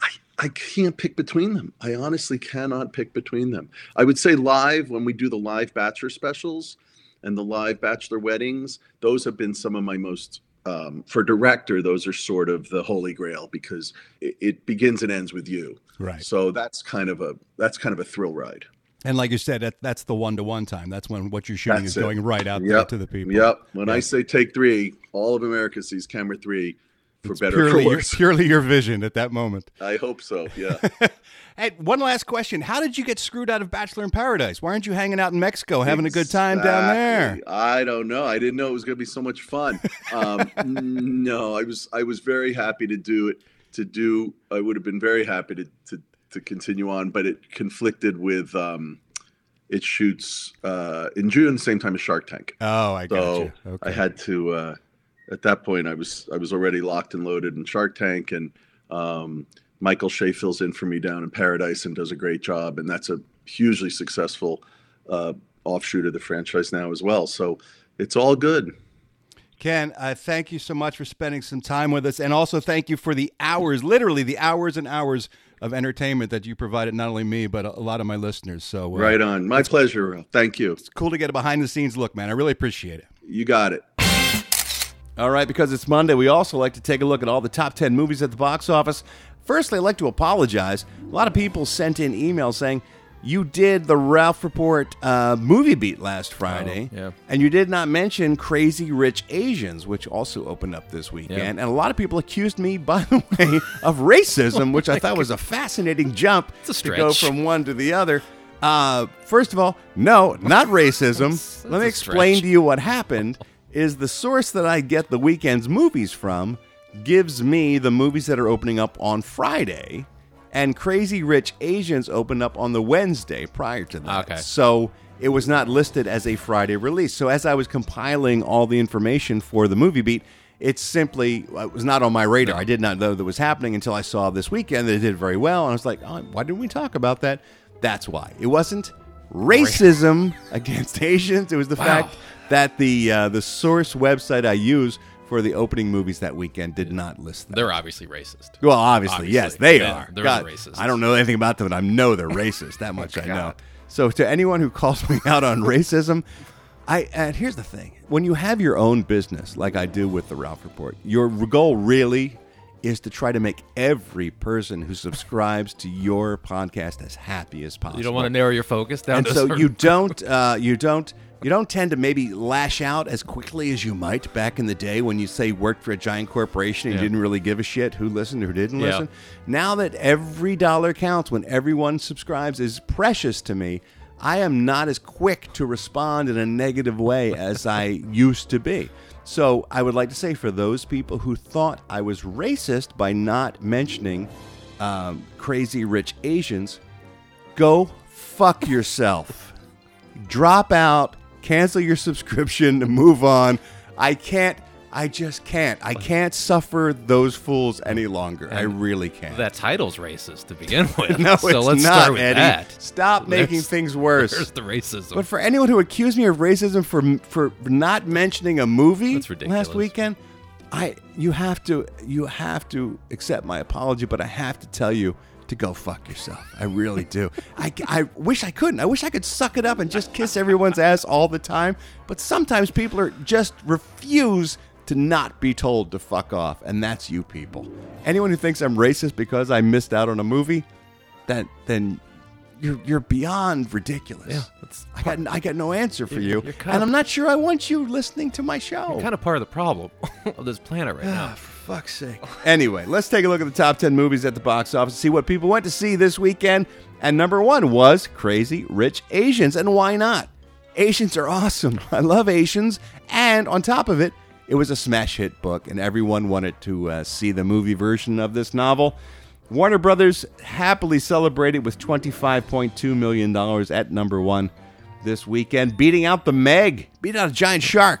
I: I, I can't pick between them. I honestly cannot pick between them. I would say live when we do the live bachelor specials and the live bachelor weddings, those have been some of my most um, for director, those are sort of the holy grail because it, it begins and ends with you.
B: Right.
I: So that's kind of a that's kind of a thrill ride.
B: And like you said, that, that's the one to one time. That's when what you're shooting
I: That's
B: is
I: it.
B: going right out there
I: Yep.
B: to the people.
I: Yep. When I say take three, all of America sees camera three for better or
B: purely,
I: for
B: your,
I: worse.
B: purely your vision at that moment.
I: I hope so. Yeah.
B: Hey, one last question: How did you get screwed out of Bachelor in Paradise? Why aren't you hanging out in Mexico having a good time down there?
I: I don't know. I didn't know it was going to be so much fun. Um, no, I was I was very happy to do it. To do, I would have been very happy to to, to continue on, but it conflicted with. Um, it shoots uh, in June, same time as Shark Tank.
B: Oh, I got
I: so
B: you. Okay.
I: I had to. Uh, at that point, I was I was already locked and loaded in Shark Tank, and um, Michael Shea fills in for me down in Paradise and does a great job, and that's a hugely successful uh, offshoot of the franchise now as well. So it's all good.
B: Ken, uh, thank you so much for spending some time with us, and also thank you for the hours, literally the hours and hours of entertainment that you provided not only me but a, a lot of my listeners. So uh,
I: Right on. My pleasure. Thank you.
B: It's cool to get a behind the scenes look, man. I really appreciate it.
I: You got it.
B: All right, because it's Monday, we also like to take a look at all the top 10 movies at the box office. Firstly, I'd like to apologize. A lot of people sent in emails saying you did the Ralph Report uh, movie beat last Friday,
C: yeah.
B: and you did not mention Crazy Rich Asians, which also opened up this weekend.
C: Yeah.
B: And a lot of people accused me, by the way, of racism, which I thought was a fascinating jump
C: a
B: to go from one to the other. Uh, first of all, no, not racism.
C: That's-
B: Let me explain to you what happened. Is the source that I get the weekend's movies from gives me the movies that are opening up on Friday, and Crazy Rich Asians opened up on the Wednesday prior to that.
C: Okay.
B: So it was not listed as a Friday release. So as I was compiling all the information for the movie beat, it simply uh, was not on my radar. I did not know that was happening until I saw this weekend that it did very well, and I was like, oh, why didn't we talk about that? That's why it wasn't racism against Asians. It was the
C: Wow.
B: fact that the uh, the source website I use for the opening movies that weekend did not list them.
C: They're obviously racist.
B: Well, obviously, yes,
C: Obviously.
B: they
C: Yeah,
B: are.
C: they're
B: God,
C: racist.
B: I don't know anything about them, but I know they're racist. That much I know. So, to anyone who calls me out on racism, I and here's the thing: when you have your own business, like I do with the Ralph Report, your goal really is to try to make every person who subscribes to your podcast as happy as possible.
C: You don't want to narrow your focus down
B: and
C: to
B: so you don't uh, you don't you don't tend to maybe lash out as quickly as you might back in the day when you say worked for a giant corporation and
C: Yeah.
B: you didn't really give a shit who listened or who didn't
C: Yeah.
B: listen. Now that every dollar counts when everyone subscribes is precious to me. I am not as quick to respond in a negative way as I used to be. So I would like to say for those people who thought I was racist by not mentioning um, crazy rich Asians, go fuck yourself. Drop out, cancel your subscription, move on. I can't. I just can't. I can't suffer those fools any longer. I really can't.
C: that title's racist to begin with.
B: no,
C: so
B: it's
C: let's
B: not,
C: start with
B: Eddie.
C: that.
B: Stop making things worse.
C: There's the racism.
B: But for anyone who accused me of racism for for not mentioning a movie last weekend, I you have to you have to accept my apology, but I have to tell you to go fuck yourself. I really do. I, I wish I couldn't. I wish I could suck it up and just kiss everyone's ass all the time. But sometimes people are just refuse to not be told to fuck off, and that's you people. Anyone who thinks I'm racist because I missed out on a movie, that then you're you're beyond ridiculous.
C: Yeah,
B: I got I got no answer for you, and I'm not sure I want you listening to my show.
C: You're kind of part of the problem of this planet right now.
B: Fuck's sake. Anyway, let's take a look at the top 10 movies at the box office, see what people went to see this weekend. And number one was Crazy Rich Asians. And why not? Asians are awesome. I love Asians. And on top of it, it was a smash hit book, and everyone wanted to uh, see the movie version of this novel. Warner Brothers happily celebrated with $25.2 million at number one this weekend, beating out the Meg, beating out a giant shark.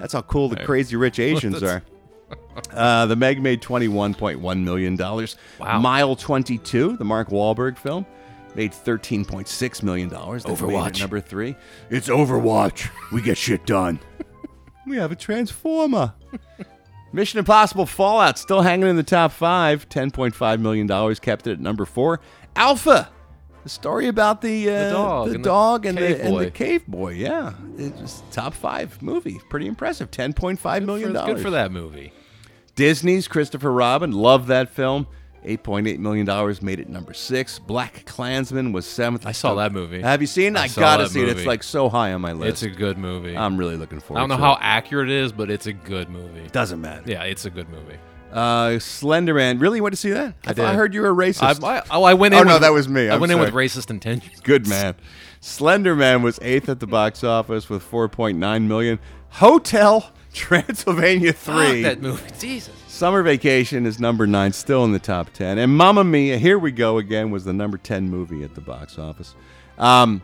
B: That's how cool the Crazy Rich Asians are. Uh, the Meg made $21.1 million.
C: Wow.
B: Mile 22, the Mark Wahlberg film, made $13.6 million.
C: Overwatch.
B: number three. It's Overwatch. We get shit done. we have a Transformer. Mission Impossible Fallout still hanging in the top five. $10.5 million kept it at number four. Alpha. The story about the, uh,
C: dog
B: the
C: and the
B: and,
C: cave
B: the, and the
C: boy.
B: cave boy. Yeah, it was top five movie. Pretty impressive. Ten point five million
C: It's
B: dollars.
C: good for that movie.
B: Disney's Christopher Robin, love that film. $8.8 million made it number six. Black Klansman was seventh.
C: I saw that movie.
B: Have you seen it?
C: I
B: I, gotta see it. It's like so high on my list.
C: It's a good movie.
B: I'm really looking forward
C: I don't know how
B: it.
C: accurate it is, but it's a good movie.
B: Doesn't matter.
C: Yeah, it's a good movie.
B: Uh, Slender Man. Really, you went to see that? I, thought-
C: did.
B: I heard you were racist.
C: I, I, oh, I went in.
B: Oh, no, that was me.
C: I
B: I'm
C: went in with racist intentions.
B: Good man. Slender Man was eighth at the box office with 4.9 million. Hotel Transylvania
C: Fuck
B: 3.
C: that movie. Jesus.
B: Summer Vacation is number nine, still in the top 10. And Mamma Mia, Here We Go Again, was the number 10 movie at the box office. Um,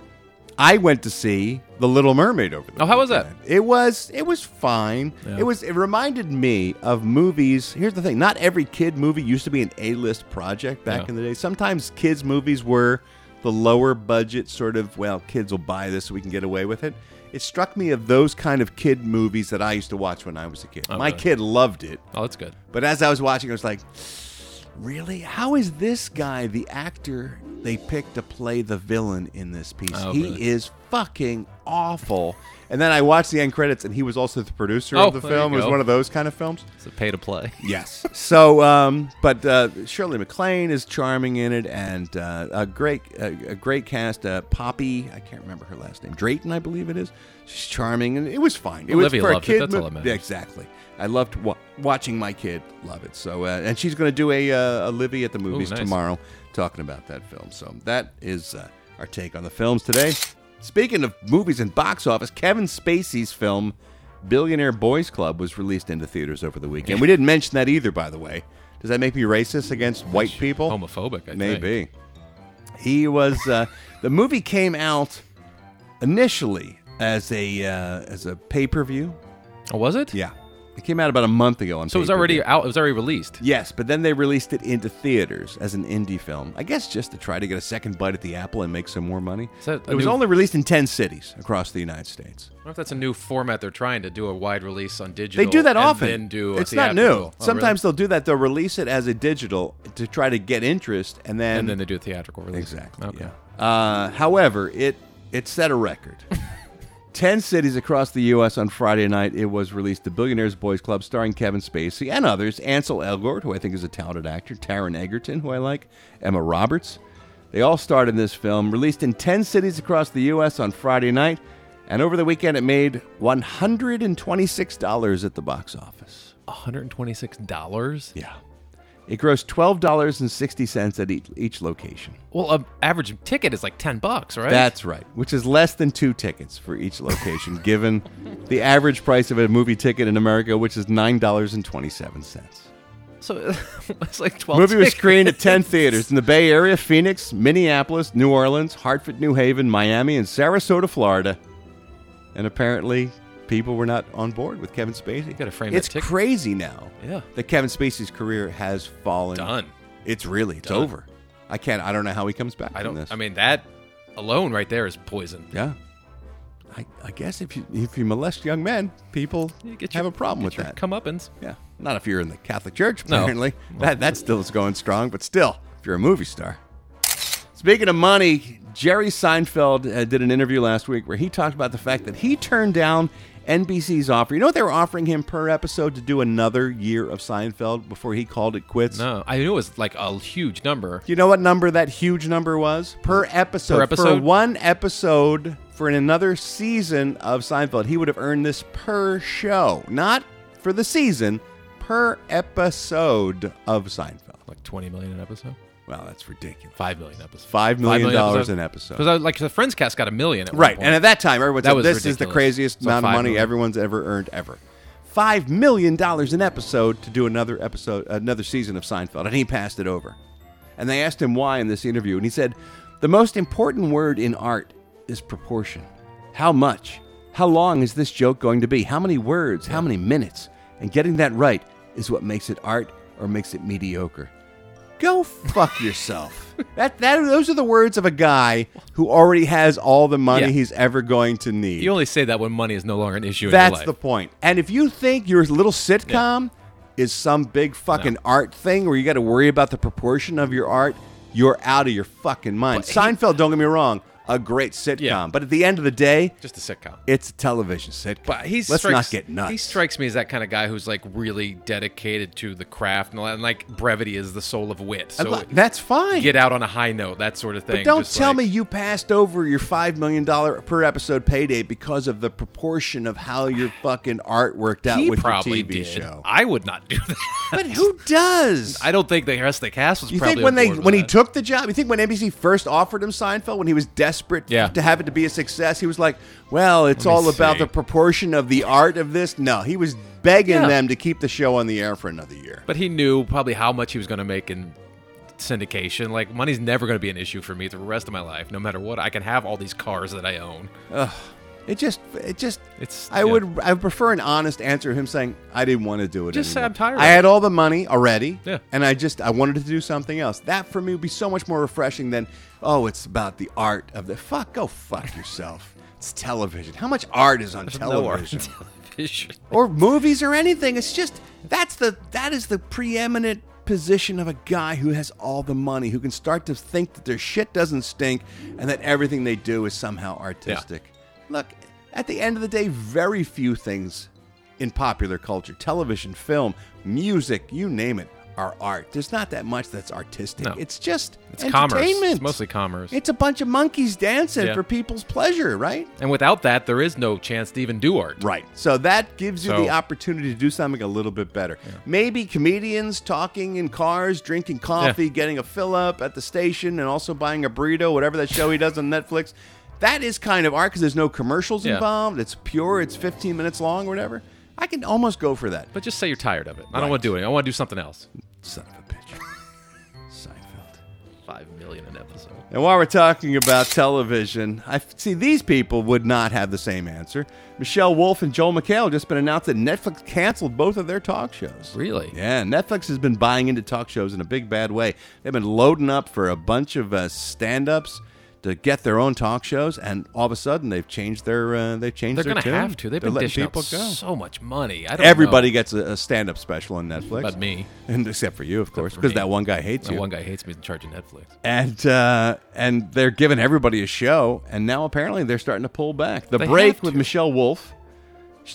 B: I went to see The Little Mermaid over the
C: Oh, how was that?
B: It was it was fine.
C: Yeah.
B: It was it reminded me of movies. Here's the thing, not every kid movie used to be an A-list project back
C: Yeah.
B: in the day. Sometimes kids movies were the lower budget sort of, well, kids will buy this so we can get away with it. It struck me of those kind of kid movies that I used to watch when I was a kid.
C: Oh,
B: My kid loved it.
C: Oh, that's good.
B: But as I was watching, I was like, really? How is this guy the actor they picked to play the villain in this piece?
C: Oh,
B: he
C: really?
B: is fucking awful. And then I watched the end credits, and he was also the producer
C: Oh,
B: of the
C: there you
B: film. It was
C: go.
B: one of those kind of films.
C: It's a pay to play.
B: Yes. so, um, but uh, Shirley MacLaine is charming in it, and uh, a great, a, a great cast. Uh, Poppy, I can't remember her last name, Drayton, I believe it is. She's charming, and it was fine. It
C: Olivia
B: was for
C: loved
B: a
C: it.
B: kid.
C: That's all
B: mo-
C: that matters.
B: Exactly. I loved wa- watching my kid love it. So, uh, and she's going to do a, uh, a Livy at the movies
C: nice.
B: tomorrow, talking about that film. So that is uh, our take on the films today. Speaking of movies and box office, Kevin Spacey's film Billionaire Boys Club was released into theaters over the weekend. We didn't mention that either, by the way. Does that make me racist against white people?
C: Homophobic, I think.
B: Maybe. He was. Uh, the movie came out initially as a uh, as a pay per view.
C: Oh, was it?
B: Yeah, it came out about a month ago on.
C: So it was already out. It was already released.
B: Yes, but then they released it into theaters as an indie film. I guess just to try to get a second bite at the apple and make some more money.
C: Is that a
B: It was
C: new-
B: only released in ten cities across the United States.
C: I wonder if that's a new format they're trying to do a wide release on digital.
B: They do that often.
C: Do a
B: it's not new.
C: Oh,
B: Sometimes they'll do that. They'll release it as a digital to try to get interest, and then
C: and then they do a theatrical release.
B: Exactly.
C: Okay.
B: Yeah. Uh, however, it it set a record. Ten cities across the U.S. on Friday night. It was released. The Billionaires Boys Club, starring Kevin Spacey and others. Ansel Elgort, who I think is a talented actor. Taron Egerton, who I like. Emma Roberts. They all starred in this film. Released in ten cities across the U.S. on Friday night, and over the weekend it made one hundred and twenty-six dollars at the box office.
C: One hundred and twenty-six dollars.
B: Yeah. It grossed twelve dollars and sixty cents at each, each location.
C: Well, an average ticket is like ten bucks, right?
B: That's right, which is less than two tickets for each location, given the average price of a movie ticket in America, which is nine dollars and twenty-seven cents.
C: so it's like twelve.
B: movie was screened at ten theaters in the Bay Area, Phoenix, Minneapolis, New Orleans, Hartford, New Haven, Miami, and Sarasota, Florida. And apparently, people were not on board with Kevin Spacey.
C: gotta frame
B: It's
C: ticket.
B: crazy now.
C: Yeah.
B: that Kevin Spacey's career has fallen.
C: Done.
B: It's really it's
C: Done.
B: over. I can't. I don't know how he comes back.
C: I
B: from
C: don't.
B: This.
C: I mean, that alone right there is poison.
B: Yeah. I, I guess if you if you molest young men, people
C: You get
B: have
C: your-
B: a problem with
C: get your
B: that.
C: Comeuppance.
B: yeah. Not if you're in the Catholic Church,
C: No.
B: apparently. That that still is going strong, but still, if you're a movie star. Speaking of money, Jerry Seinfeld uh, did an interview last week where he talked about the fact that he turned down NBC's offer. You know what they were offering him per episode to do another year of Seinfeld before he called it quits?
C: No, I knew it was like a huge number.
B: Do you know what number that huge number was per episode?
C: Per episode?
B: For one episode for another season of Seinfeld, he would have earned this per show, not for the season, per episode of Seinfeld.
C: Like twenty million an episode.
B: Wow, that's ridiculous.
C: Five million episodes.
B: Five million dollars an episode.
C: Because like the Friends cast got a million. At one
B: Right, and at that time, everyone
C: That
B: said
C: was
B: this is the craziest
C: So
B: amount of money
C: million.
B: everyone's ever earned ever. Five million dollars an episode to do another episode, another season of Seinfeld, and he passed it over. And they asked him why in this interview, and he said, "The most important word in art is proportion. How much? How long is this joke going to be? How many words? How many minutes? And getting that right is what makes it art or makes it mediocre." Go fuck yourself. that that those are the words of a guy who already has all the money
C: Yeah.
B: he's ever going to need.
C: you only say that when money is no longer an issue. in
B: That's
C: life.
B: the point. And if you think your little sitcom is some big fucking art thing where you got to worry about the proportion of your art, you're out of your fucking mind. Seinfeld, don't get me wrong, a great sitcom.
C: Yeah.
B: But at the end of the day,
C: Just a sitcom.
B: it's a television sitcom.
C: But he's
B: let's
C: strikes,
B: not get nuts.
C: He strikes me as that kind of guy who's like really dedicated to the craft and, that, and like brevity is the soul of wit. So
B: look, that's fine.
C: get out on a high note, that sort of thing.
B: But don't
C: Just
B: tell
C: like-
B: me you passed over your five million dollar per episode payday because of the proportion of how your fucking art worked out with
C: probably
B: your TV
C: did.
B: show.
C: I would not do that.
B: But who does?
C: I don't think the rest of the cast was
B: You
C: probably
B: think when they when he took the job? You think when NBC first offered him Seinfeld, when he was desperate
C: Yeah.
B: to have it to be a success, he was like, "Well, it's all about the proportion of the art of this." No, he was begging
C: Yeah.
B: them to keep the show on the air for another year.
C: But he knew probably how much he was going to make in syndication. Like money's never going to be an issue for me the rest of my life, no matter what. I can have all these cars that I own.
B: It just, it just,
C: It's
B: I
C: yeah.
B: would, I would prefer an honest answer. Him saying, "I didn't want to do it."
C: Just say,
B: anymore.
C: "I'm tired
B: I had all the money already,
C: Yeah.
B: and I just, I wanted to do something else. That for me would be so much more refreshing than, oh, it's about the art of the fuck. Go fuck yourself. It's television. How much art is on television?
C: No art
B: television?
C: television.
B: or movies or anything. It's just that's the that is the preeminent position of a guy who has all the money, who can start to think that their shit doesn't stink and that everything they do is somehow artistic. Look, at the end of the day, very few things in popular culture, television, film, music, you name it, are art. There's not that much that's artistic.
C: No.
B: It's just
C: It's commerce. It's mostly commerce.
B: It's a bunch of monkeys dancing
C: Yeah.
B: for people's pleasure, right?
C: and without that, there is no chance to even do art.
B: Right. So that gives you
C: So-
B: the opportunity to do something a little bit better. Maybe comedians talking in cars, drinking coffee, getting a fill up at the station, and also buying a burrito, whatever that show he does on Netflix. That is kind of art because there's no commercials
C: Yeah.
B: involved. It's pure. It's 15 minutes long or whatever. I can almost go for that.
C: But just say you're tired of it. I don't want to do it. I want to do something else.
B: Son of a bitch. Seinfeld.
C: Five million an episode.
B: And while we're talking about television, I see these people would not have the same answer. Michelle Wolf and Joel McHale just been announced that Netflix canceled both of their talk shows.
C: Really?
B: Yeah, Netflix has been buying into talk shows in a big bad way. They've been loading up for a bunch of uh, stand-ups to get their own talk shows, and all of a sudden they've changed their uh, they've changed
C: They're
B: their
C: going to
B: tune.
C: have to. They've
B: They're
C: been
B: letting
C: dishing
B: people
C: out
B: go.
C: so much money. I don't
B: Everybody
C: know.
B: gets a, a stand-up special on Netflix,
C: But me.
B: and except for you, of course,
C: for
B: because
C: me.
B: that one guy hates
C: That
B: you.
C: one guy hates me in charge of Netflix.
B: and uh, and they're giving everybody a show, and now apparently they're starting to pull back. The
C: They
B: break
C: have
B: with
C: to.
B: Michelle Wolf.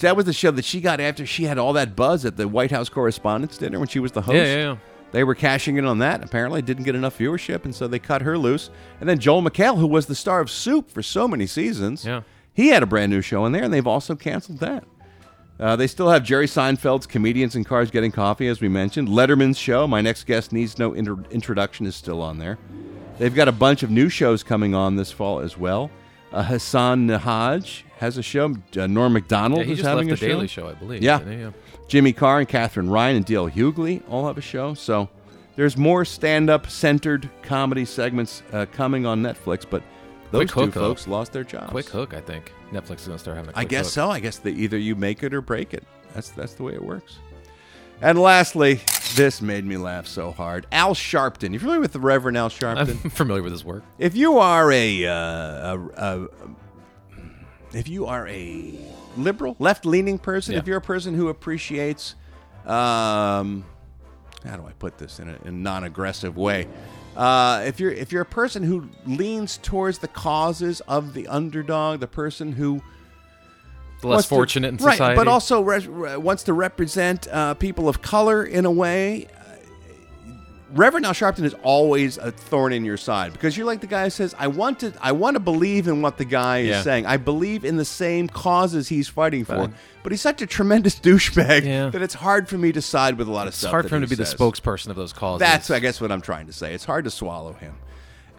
B: That was the show that she got after she had all that buzz at the White House Correspondents' Dinner when she was the host.
C: Yeah, yeah, yeah.
B: They were cashing in on that. Apparently, didn't get enough viewership, and so they cut her loose. And then Joel McHale, who was the star of Soup for so many seasons,
C: Yeah.
B: he had a brand new show in there, and they've also canceled that. Uh, they still have Jerry Seinfeld's Comedians in Cars Getting Coffee, as we mentioned. Letterman's show, My Next Guest Needs No Inter- Introduction, is still on there. They've got a bunch of new shows coming on this fall as well. Uh, Hasan Minhaj has a show. Uh, Norm Macdonald
C: Yeah,
B: is having
C: left
B: a
C: the
B: show.
C: Daily Show, I believe.
B: Yeah.
C: yeah.
B: Jimmy Carr and Katherine Ryan and D.L. Hughley all have a show. So there's more stand-up centered comedy segments uh, coming on Netflix, but those
C: Quick
B: two
C: hook, though.
B: folks lost their jobs.
C: Quick hook, I think. Netflix is going to start having a
B: I guess
C: hook.
B: so. I guess that either you make it or break it. That's that's the way it works. And lastly, this made me laugh so hard. Al Sharpton. You familiar with the Reverend Al Sharpton?
C: I'm familiar with his work.
B: if you are a, uh, a, a if you are a liberal, left-leaning person,
C: Yeah.
B: if you're a person who appreciates, um, how do I put this in a, a non-aggressive way? Uh, if you're if you're a person who leans towards the causes of the underdog, the person who
C: The less
B: wants to-
C: fortunate in
B: right,
C: society.
B: but also re- re- wants to represent uh, people of color in a way. Reverend Al Sharpton is always a thorn in your side because you're like the guy who says, "I want to, I want to believe in what the guy is
C: Yeah.
B: saying. I believe in the same causes he's fighting for."
C: Right.
B: But he's such a tremendous douchebag
C: Yeah.
B: that it's hard for me to side with a lot of
C: it's
B: stuff.
C: hard for him to be the spokesperson of those causes.
B: That's, I guess, what I'm trying to say. It's hard to swallow him.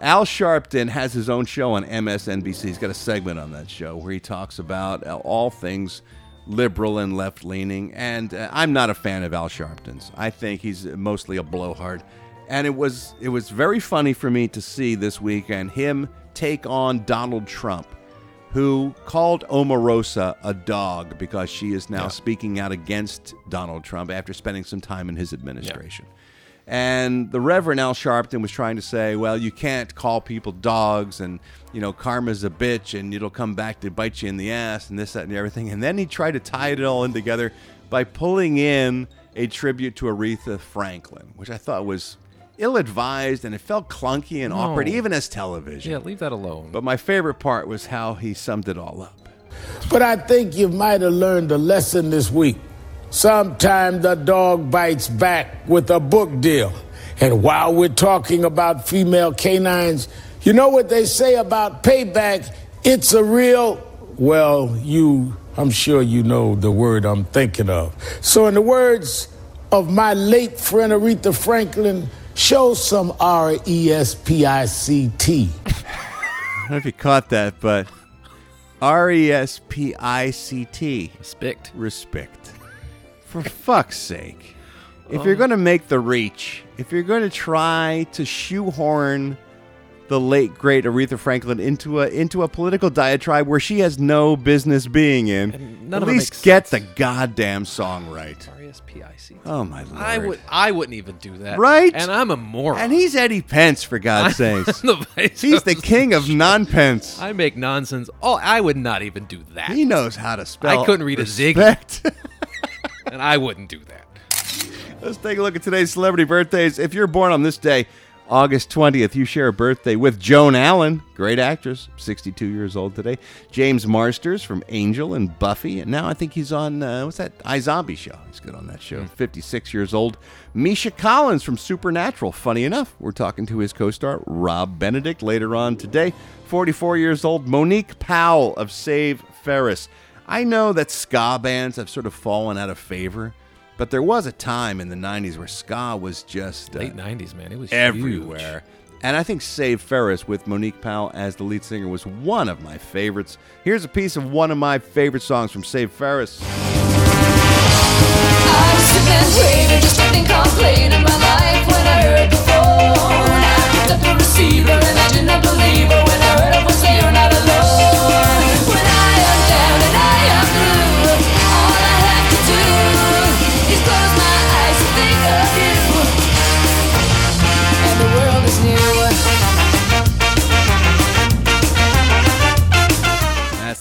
B: Al Sharpton has his own show on MSNBC. He's got a segment on that show where he talks about all things liberal and left leaning. And uh, I'm not a fan of Al Sharpton's. I think he's mostly a blowhard. And it was it was very funny for me to see this weekend him take on Donald Trump, who called Omarosa a dog because she is now
C: Yeah.
B: speaking out against Donald Trump after spending some time in his administration. And the Reverend Al Sharpton was trying to say, well, you can't call people dogs, and you know, karma's a bitch, and it'll come back to bite you in the ass, and this, that, and everything. And then he tried to tie it all in together by pulling in a tribute to Aretha Franklin, which I thought was ill-advised and it felt clunky and awkward, even as television.
C: Yeah, leave that alone.
B: But my favorite part was how he summed it all up.
J: But I think you might have learned a lesson this week. Sometimes the dog bites back with a book deal. And while we're talking about female canines, you know what they say about payback? It's a real, well, you, I'm sure you know the word I'm thinking of. So, in the words of my late friend Aretha Franklin, show some R E S P I C T.
B: I don't know if you caught that, but R E S P I C T.
C: Respect.
B: Respect. For fuck's sake. If you're um, going to make the reach, if you're going to try to shoehorn the late great Aretha Franklin into a into a political diatribe where she has no business being in, at least get the goddamn song right.
C: R-E-S-P-I-C.
B: Oh my lord!
C: I would. I wouldn't even do that.
B: Right?
C: And I'm a moron.
B: And he's Eddie Pence, for God's sakes.
C: the
B: He's the king of non-Pence.
C: I make nonsense. Oh, I would not even do that.
B: He knows how to spell.
C: I couldn't read a zig,
B: respect.
C: and I wouldn't do that.
B: Let's take a look at today's celebrity birthdays. If you're born on this day, August 20th, you share a birthday with Joan Allen, great actress, 62 years old today. James Marsters from Angel and Buffy, and now I think he's on uh, what's that iZombie show? He's good on that show. 56 years old. Misha Collins from Supernatural. Funny enough, we're talking to his co-star Rob Benedict later on today. 44 years old. Monique Powell of Save Ferris. I know that ska bands have sort of fallen out of favor. But there was a time in the 90s where ska was just uh,
C: Late '90s, man. It was
B: everywhere. And I think Save Ferris with Monique Powell as the lead singer was one of my favorites. Here's a piece of one of my favorite songs from Save Ferris. That's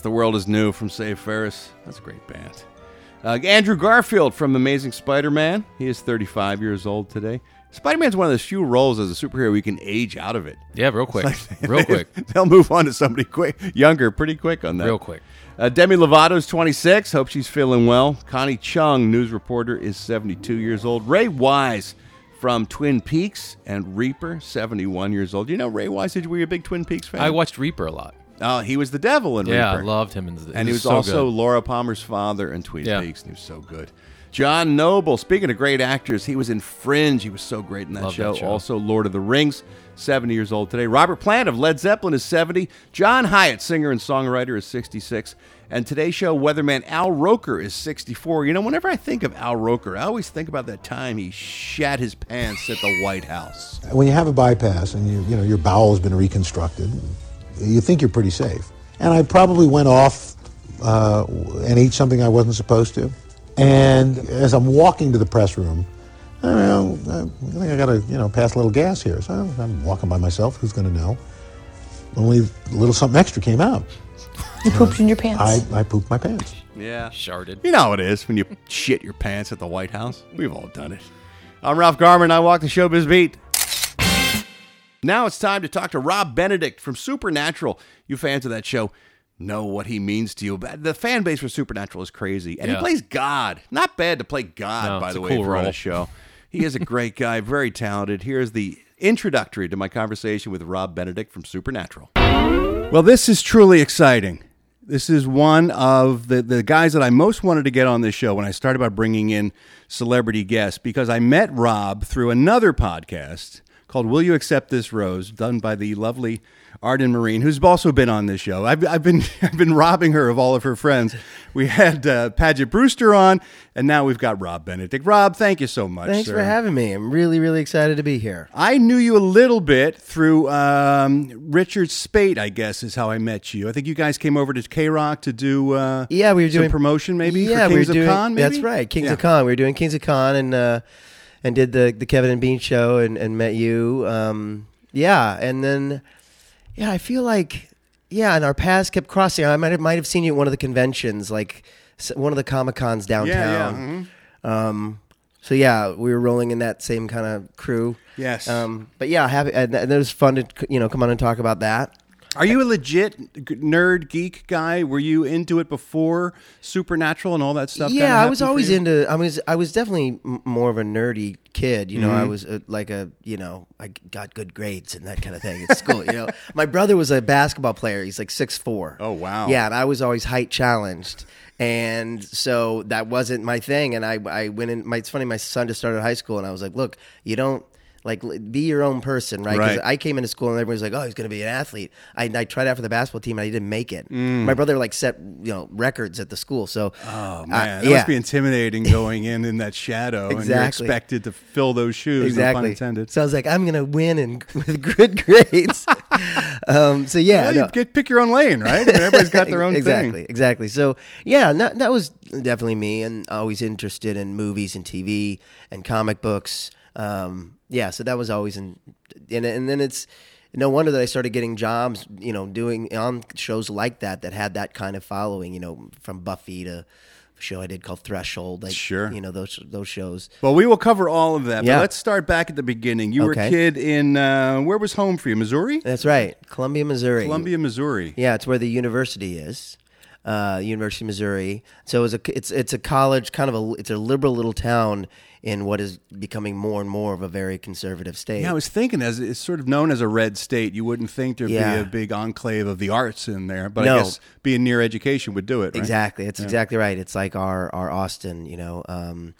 B: The World is New from Save Ferris. That's a great band. Uh, Andrew Garfield from Amazing Spider Man. He is 35 years old today. Spider Man's one of those few roles as a superhero you can age out of it.
C: Yeah, real quick.
B: Like-
C: real quick.
B: They'll move on to somebody quick, younger, pretty quick on that.
C: Real quick.
B: Uh, Demi Lovato's 26. Hope she's feeling well. Connie Chung, news reporter, is 72 years old. Ray Wise from Twin Peaks and Reaper, 71 years old. You know Ray Wise? Did were you a big Twin Peaks fan?
C: I watched Reaper a lot.
B: Oh, he was the devil in
C: Yeah, I loved him in the-
B: and he was
C: so
B: also
C: good.
B: Laura Palmer's father in Twin
C: Yeah.
B: Peaks. And he was so good. John Noble. Speaking of great actors, he was in Fringe. He was so great in that,
C: Love that
B: show.
C: show.
B: Also, Lord of the Rings. 70 years old today. Robert Plant of Led Zeppelin is 70. John Hiatt, singer and songwriter, is 66. And today's show, weatherman Al Roker is 64. You know, whenever I think of Al Roker, I always think about that time he shat his pants at the White House.
K: When you have a bypass and you, you know your bowel has been reconstructed, you think you're pretty safe. And I probably went off uh, and ate something I wasn't supposed to. And as I'm walking to the press room, I, don't know, I think I got to you know pass a little gas here. So I'm walking by myself. Who's going to know? Only a little something extra came out.
L: You pooped in your pants.
K: I, I pooped my pants.
B: Yeah.
C: Sharded.
B: You know how it is when you shit your pants at the White House. We've all done it. I'm Ralph Garman. I walk the showbiz beat. Now it's time to talk to Rob Benedict from Supernatural. You fans of that show know what he means to you. But The fan base for Supernatural is crazy. And he plays God. Not bad to play God,
C: No,
B: by the
C: a
B: way,
C: cool
B: if you're on
C: role.
B: a show. He is a great guy, very talented. Here's the introductory to my conversation with Rob Benedict from Supernatural. Well, this is truly exciting. This is one of the, the guys that I most wanted to get on this show when I started by bringing in celebrity guests because I met Rob through another podcast called Will You Accept This Rose, done by the lovely Arden Myrin, who's also been on this show. I've, I've been I've been robbing her of all of her friends. We had uh, Paget Brewster on, and now we've got Rob Benedict. Rob, thank you so much.
M: Thanks
B: sir.
M: for having me. I'm really, really excited to be here.
B: I knew you a little bit through um, Richard Speight, I guess, is how I met you. I think you guys came over to KROQ to do uh,
M: Yeah, we were doing
B: promotion, maybe.
M: Yeah, we were doing.
B: of Con. Maybe?
M: That's right, Kings
B: Yeah.
M: of Con. We were doing Kings of Con and uh, and did the the Kevin and Bean show and, and met you. Um, yeah, and then yeah, I feel like yeah, and our paths kept crossing. I might have, might have seen you at one of the conventions, like one of the Comic Cons downtown.
B: Yeah, yeah, mhm.
M: Um, So yeah, we were rolling in that same kind of crew.
B: Yes.
M: Um, but yeah, happy, and, and it was fun to you know come on and talk about that.
B: Are you a legit nerd geek guy? Were you into it before Supernatural and all that stuff?
M: yeah, I was always into. I was I was definitely more of a nerdy kid. You know, I
B: Mhm.
M: was uh like a you know I got good grades and that kind of thing at school. you know, my brother was a basketball player. He's like six four.
B: Oh wow.
M: Yeah, and I was always height challenged. And so that wasn't my thing. And I, I went in. My, it's funny. My son just started high school, and I was like, "Look, you don't like be your own person, right?" 'Cause
B: Right.
M: I came into school, and everybody's like, "Oh, he's going to be an athlete." I, I tried out for the basketball team, and I didn't make it.
B: Mm.
M: My brother like set you know records at the school. So
B: Oh man,
M: uh, yeah.
B: must be intimidating going in in that shadow, and you're expected to fill those shoes. No
M: exactly.
B: intended.
M: So I was like, I'm gonna win and with good grades. um, so yeah,
B: Well, you get pick your own lane, right? I mean, everybody's got their own
M: exactly,
B: thing.
M: exactly. So yeah, that, that was definitely me, and always interested in movies and TV and comic books. Um, yeah, so that was always in, and and then it's no wonder that I started getting jobs, you know, doing on shows like that that had that kind of following, you know, from Buffy to a show I did called Threshold, like
B: Sure.
M: you know those those shows.
B: Well, we will cover all of that.
M: Yeah.
B: But let's start back at the beginning. You were a kid in uh, where was home for you? Missouri.
M: That's right, Columbia, Missouri.
B: Columbia, Missouri.
M: Yeah, it's where the university is, uh, University of Missouri. So it's a it's it's a college, kind of a it's a liberal little town in what is becoming more and more of a very conservative state.
B: Yeah, I was thinking as it's sort of known as a red state, you wouldn't think there'd
M: Yeah.
B: be a big enclave of the arts in there, but
M: No.
B: I guess being near education would do it. Right?
M: Exactly. That's
B: Yeah.
M: exactly right. It's like our our Austin, you know. Um,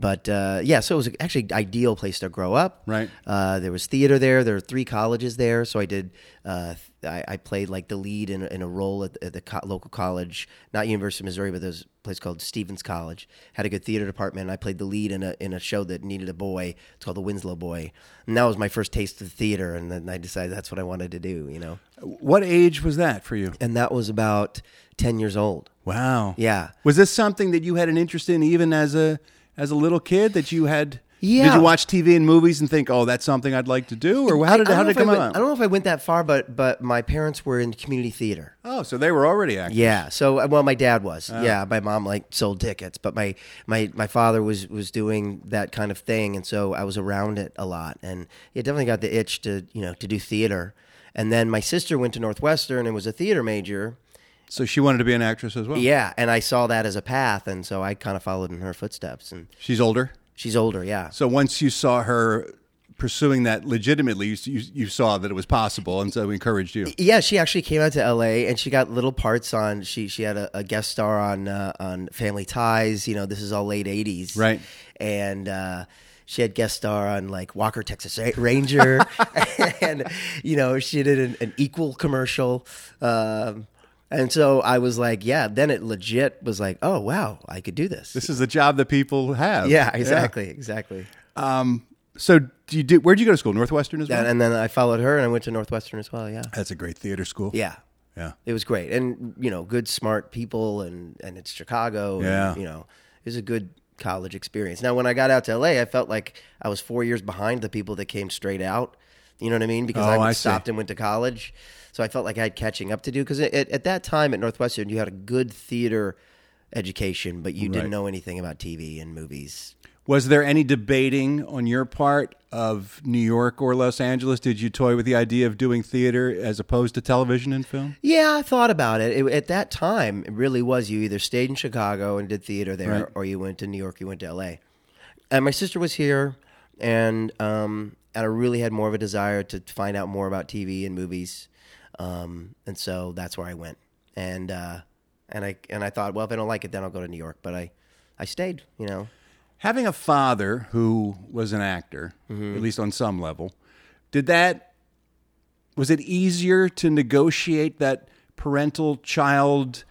M: but uh, yeah, so it was actually an ideal place to grow up.
B: Right.
M: Uh, there was theater there. There were three colleges there, so I did. Uh, I, I played like the lead in, a- in a role at, at the co- local college, not University of Missouri, but there's a place called Stephens College. Had a good theater department. And I played the lead in a in a show that needed a boy. It's called The Winslow Boy, and that was my first taste of theater. And then I decided that's what I wanted to do. You know.
B: What age was that for you?
M: And that was about ten years old.
B: Wow.
M: Yeah.
B: Was this something that you had an interest in even as a as a little kid that you had? Did you watch TV and movies and think, "Oh, that's something I'd like to do," or how did
M: I don't
B: how did it come
M: went-
B: out?
M: I don't know if I went that far, but but my parents were in community theater.
B: Oh, so they were already active.
M: Yeah. So uh, well, my dad was.
B: Oh.
M: Yeah. My mom like sold tickets, but my my my father was was doing that kind of thing, and so I was around it a lot, and it definitely got the itch to you know to do theater. And then my sister went to Northwestern and was a theater major.
B: So she wanted to be an actress as well.
M: Yeah, and I saw that as a path, and so I kind of followed in her footsteps. And
B: She's older.
M: she's older, yeah.
B: So once you saw her pursuing that legitimately, you, you, you saw that it was possible, and so we encouraged you.
M: Yeah, she actually came out to L.A. and she got little parts on. She she had a, a guest star on uh, on Family Ties. You know, this is all late '80s,
B: Right.
M: And uh, she had guest star on like Walker Texas Ranger, and you know she did an, an Equal commercial. Um, and so I was like, yeah. Then it legit was like, oh wow, I could do this.
B: This is the job that people have.
M: yeah, exactly, exactly.
B: Um, so do you did? Where'd you go to school? Northwestern as well.
M: And, and then I followed her, and I went to Northwestern as well. Yeah.
B: That's a great theater school.
M: Yeah.
B: Yeah.
M: It was great. And, you know, good, smart people, and, and it's Chicago. and,
B: Yeah.
M: you know, it was a good college experience. Now, when I got out to LA, I felt like I was four years behind the people that came straight out. You know what I mean? Because
B: Oh,
M: I
B: I
M: stopped and went to college. So I felt like I had catching up to do. Because at, at that time at Northwestern, you had a good theater education, but you
B: Right.
M: didn't know anything about TV and movies.
B: Was there any debating on your part of New York or Los Angeles? Did you toy with the idea of doing theater as opposed to television and film?
M: Yeah, I thought about it. it. At that time, it really was you either stayed in Chicago and did theater there,
B: Right.
M: or you went to New York, you went to LA. And my sister was here, and um, and I really had more of a desire to find out more about TV and movies, um, and so that's where I went. And uh, and I and I thought, well, if I don't like it, then I'll go to New York. But I I stayed, you know.
B: Having a father who was an actor,
M: Mm-hmm.
B: at least on some level, did that was it easier to negotiate that parental child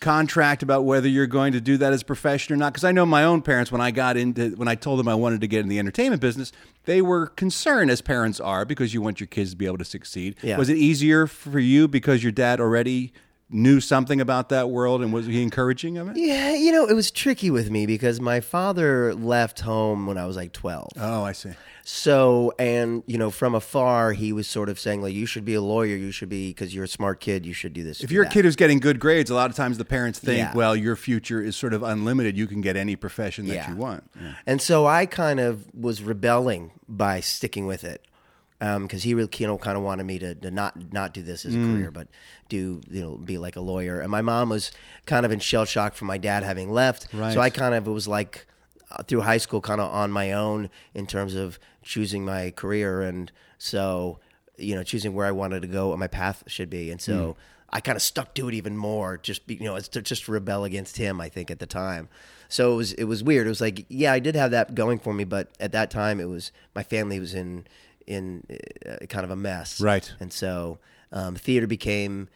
B: contract about whether you're going to do that as a profession or not because I know my own parents when I got into when I told them I wanted to get in the entertainment business they were concerned as parents are because you want your kids to be able to succeed
M: Yeah.
B: was it easier for you because your dad already knew something about that world, and was he encouraging of it?
M: Yeah, you know, it was tricky with me because my father left home when I was like 12.
B: Oh, I see.
M: So, and, you know, from afar, he was sort of saying, like, you should be a lawyer. You should be, because you're a smart kid, you should do this.
B: If
M: do
B: you're a kid who's getting good grades, a lot of times the parents think,
M: Yeah.
B: well, your future is sort of unlimited. You can get any profession that
M: Yeah.
B: you want.
M: And so I kind of was rebelling by sticking with it because he really, you know, kind of wanted me to, to not not do this as a
B: Mm.
M: career, but do you know be like a lawyer. And my mom was kind of in shell shock from my dad having left.
B: Right.
M: So I kind of it was like uh, through high school, kind of on my own in terms of choosing my career, and so you know choosing where I wanted to go, what my path should be, and so.
B: Mm.
M: I kind of stuck to it even more, just be, you know, to just rebel against him. I think at the time, so it was it was weird. It was like, yeah, I did have that going for me, but at that time, it was my family was in in uh, kind of a mess,
B: Right.
M: And so um, theater became,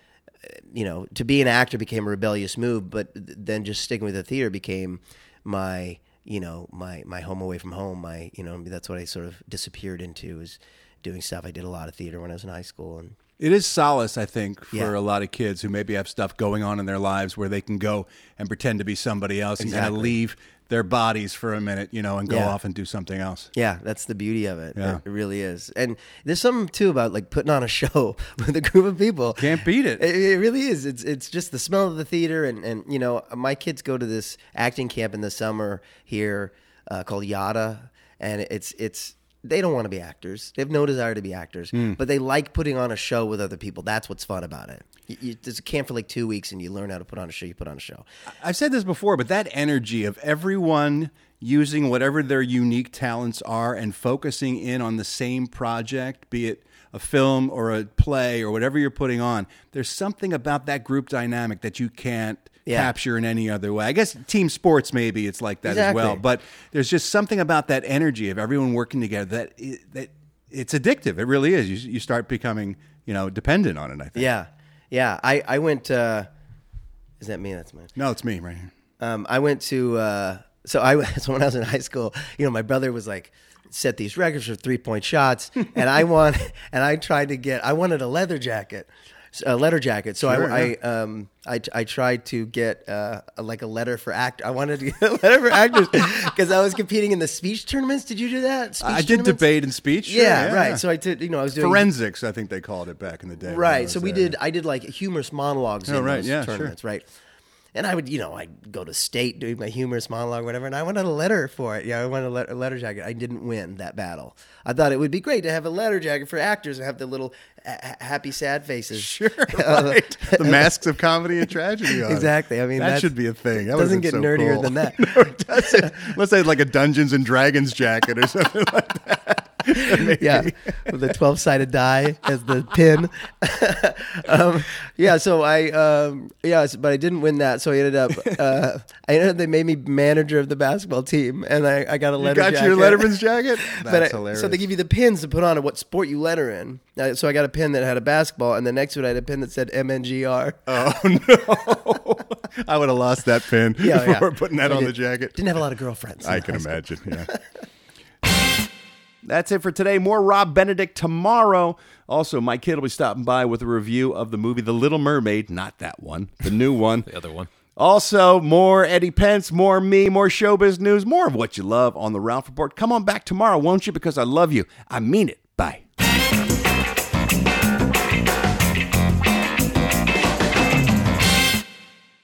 M: uh, you know, to be an actor became a rebellious move, but then just sticking with the theater became my, you know, my my home away from home. My, you know, that's what I sort of disappeared into is doing stuff. I did a lot of theater when I was in high school, and
B: It is solace, I think, for
M: Yeah.
B: a lot of kids who maybe have stuff going on in their lives where they can go and pretend to be somebody else and kind of leave their bodies for a minute, you know, and go
M: Yeah.
B: off and do something else.
M: Yeah, that's the beauty of it.
B: Yeah.
M: It really is. And there's something too about like putting on a show with a group of people.
B: Can't beat it.
M: It, it really is. It's it's just the smell of the theater and and you know, my kids go to this acting camp in the summer here uh, called Yada and it's it's they don't want to be actors. They have no desire to be actors,
B: Hmm.
M: but they like putting on a show with other people. That's what's fun about it. You, you, there's a camp for like two weeks, and you learn how to put on a show. You put on a show.
B: I've said this before, but that energy of everyone using whatever their unique talents are and focusing in on the same project, be it a film or a play or whatever you're putting on, there's something about that group dynamic that you can't
M: Yeah.
B: capture in any other way. I guess team sports maybe it's like that as well, but there's just something about that energy of everyone working together that that it's addictive. It really is. You you start becoming, you know, dependent on it, I think.
M: Yeah, yeah. I I went. Uh, is that me? That's mine.
B: No, it's me right here.
M: Um, I went to uh, so I so when I was in high school, you know, my brother was like set these records for three point shots, and I won, and I tried to get I wanted a leather jacket, a letter jacket. So
B: Sure,
M: I I, um I I tried to get uh a, like a letter for act. I wanted to get a letter for actors because I was competing in the speech tournaments. Did you do that? Speech
B: I did debate and speech. sure,
M: yeah, right. So I did. You know, I was doing
B: forensics. I think they called it back in the day.
M: Right. So we
B: there.
M: did. I did like humorous monologues
B: Oh,
M: in
B: right,
M: those
B: yeah, sure.
M: tournaments, right? And I would, you know, I'd go to state doing my humorous monologue, whatever, and I wanted a letter for it. Yeah, I wanted a, le- a letter jacket. I didn't win that battle. I thought it would be great to have a letter jacket for actors and have the little ha- happy, sad faces. Sure,
B: right. the masks of comedy and tragedy. On.
M: Exactly. I mean,
B: that should be a thing. That
M: doesn't get
B: so
M: nerdier
B: cool.
M: than that.
B: no, it doesn't. Let's say like a Dungeons and Dragons jacket or something like that.
M: Yeah, with a twelve-sided die as the pin. um, yeah, so I um, yeah, but I didn't win that. So I ended up uh, I ended up they made me manager of the basketball team, and I, I got a
B: You
M: letter.
B: got
M: jacket.
B: your Letterman's jacket? That's
M: I-
B: hilarious.
M: So they give you the pins to put on what sport you letter in. Uh, so I got a pin that had a basketball, and the next one I had a pin that said MNGR.
B: Oh no! I would have lost that pin
M: Yeah, yeah.
B: for putting that on the jacket.
M: Didn't have a lot of girlfriends.
B: I can imagine. Yeah. That's it for today. More Rob Benedict tomorrow. Also, my kid will be stopping by with a review of the movie The Little Mermaid. Not that one, the new one.
C: The other one.
B: Also, more Eddie Pence, more me, more showbiz news, more of what you love on the Ralph Report. Come on back tomorrow, won't you? Because I love you. I mean it. Bye.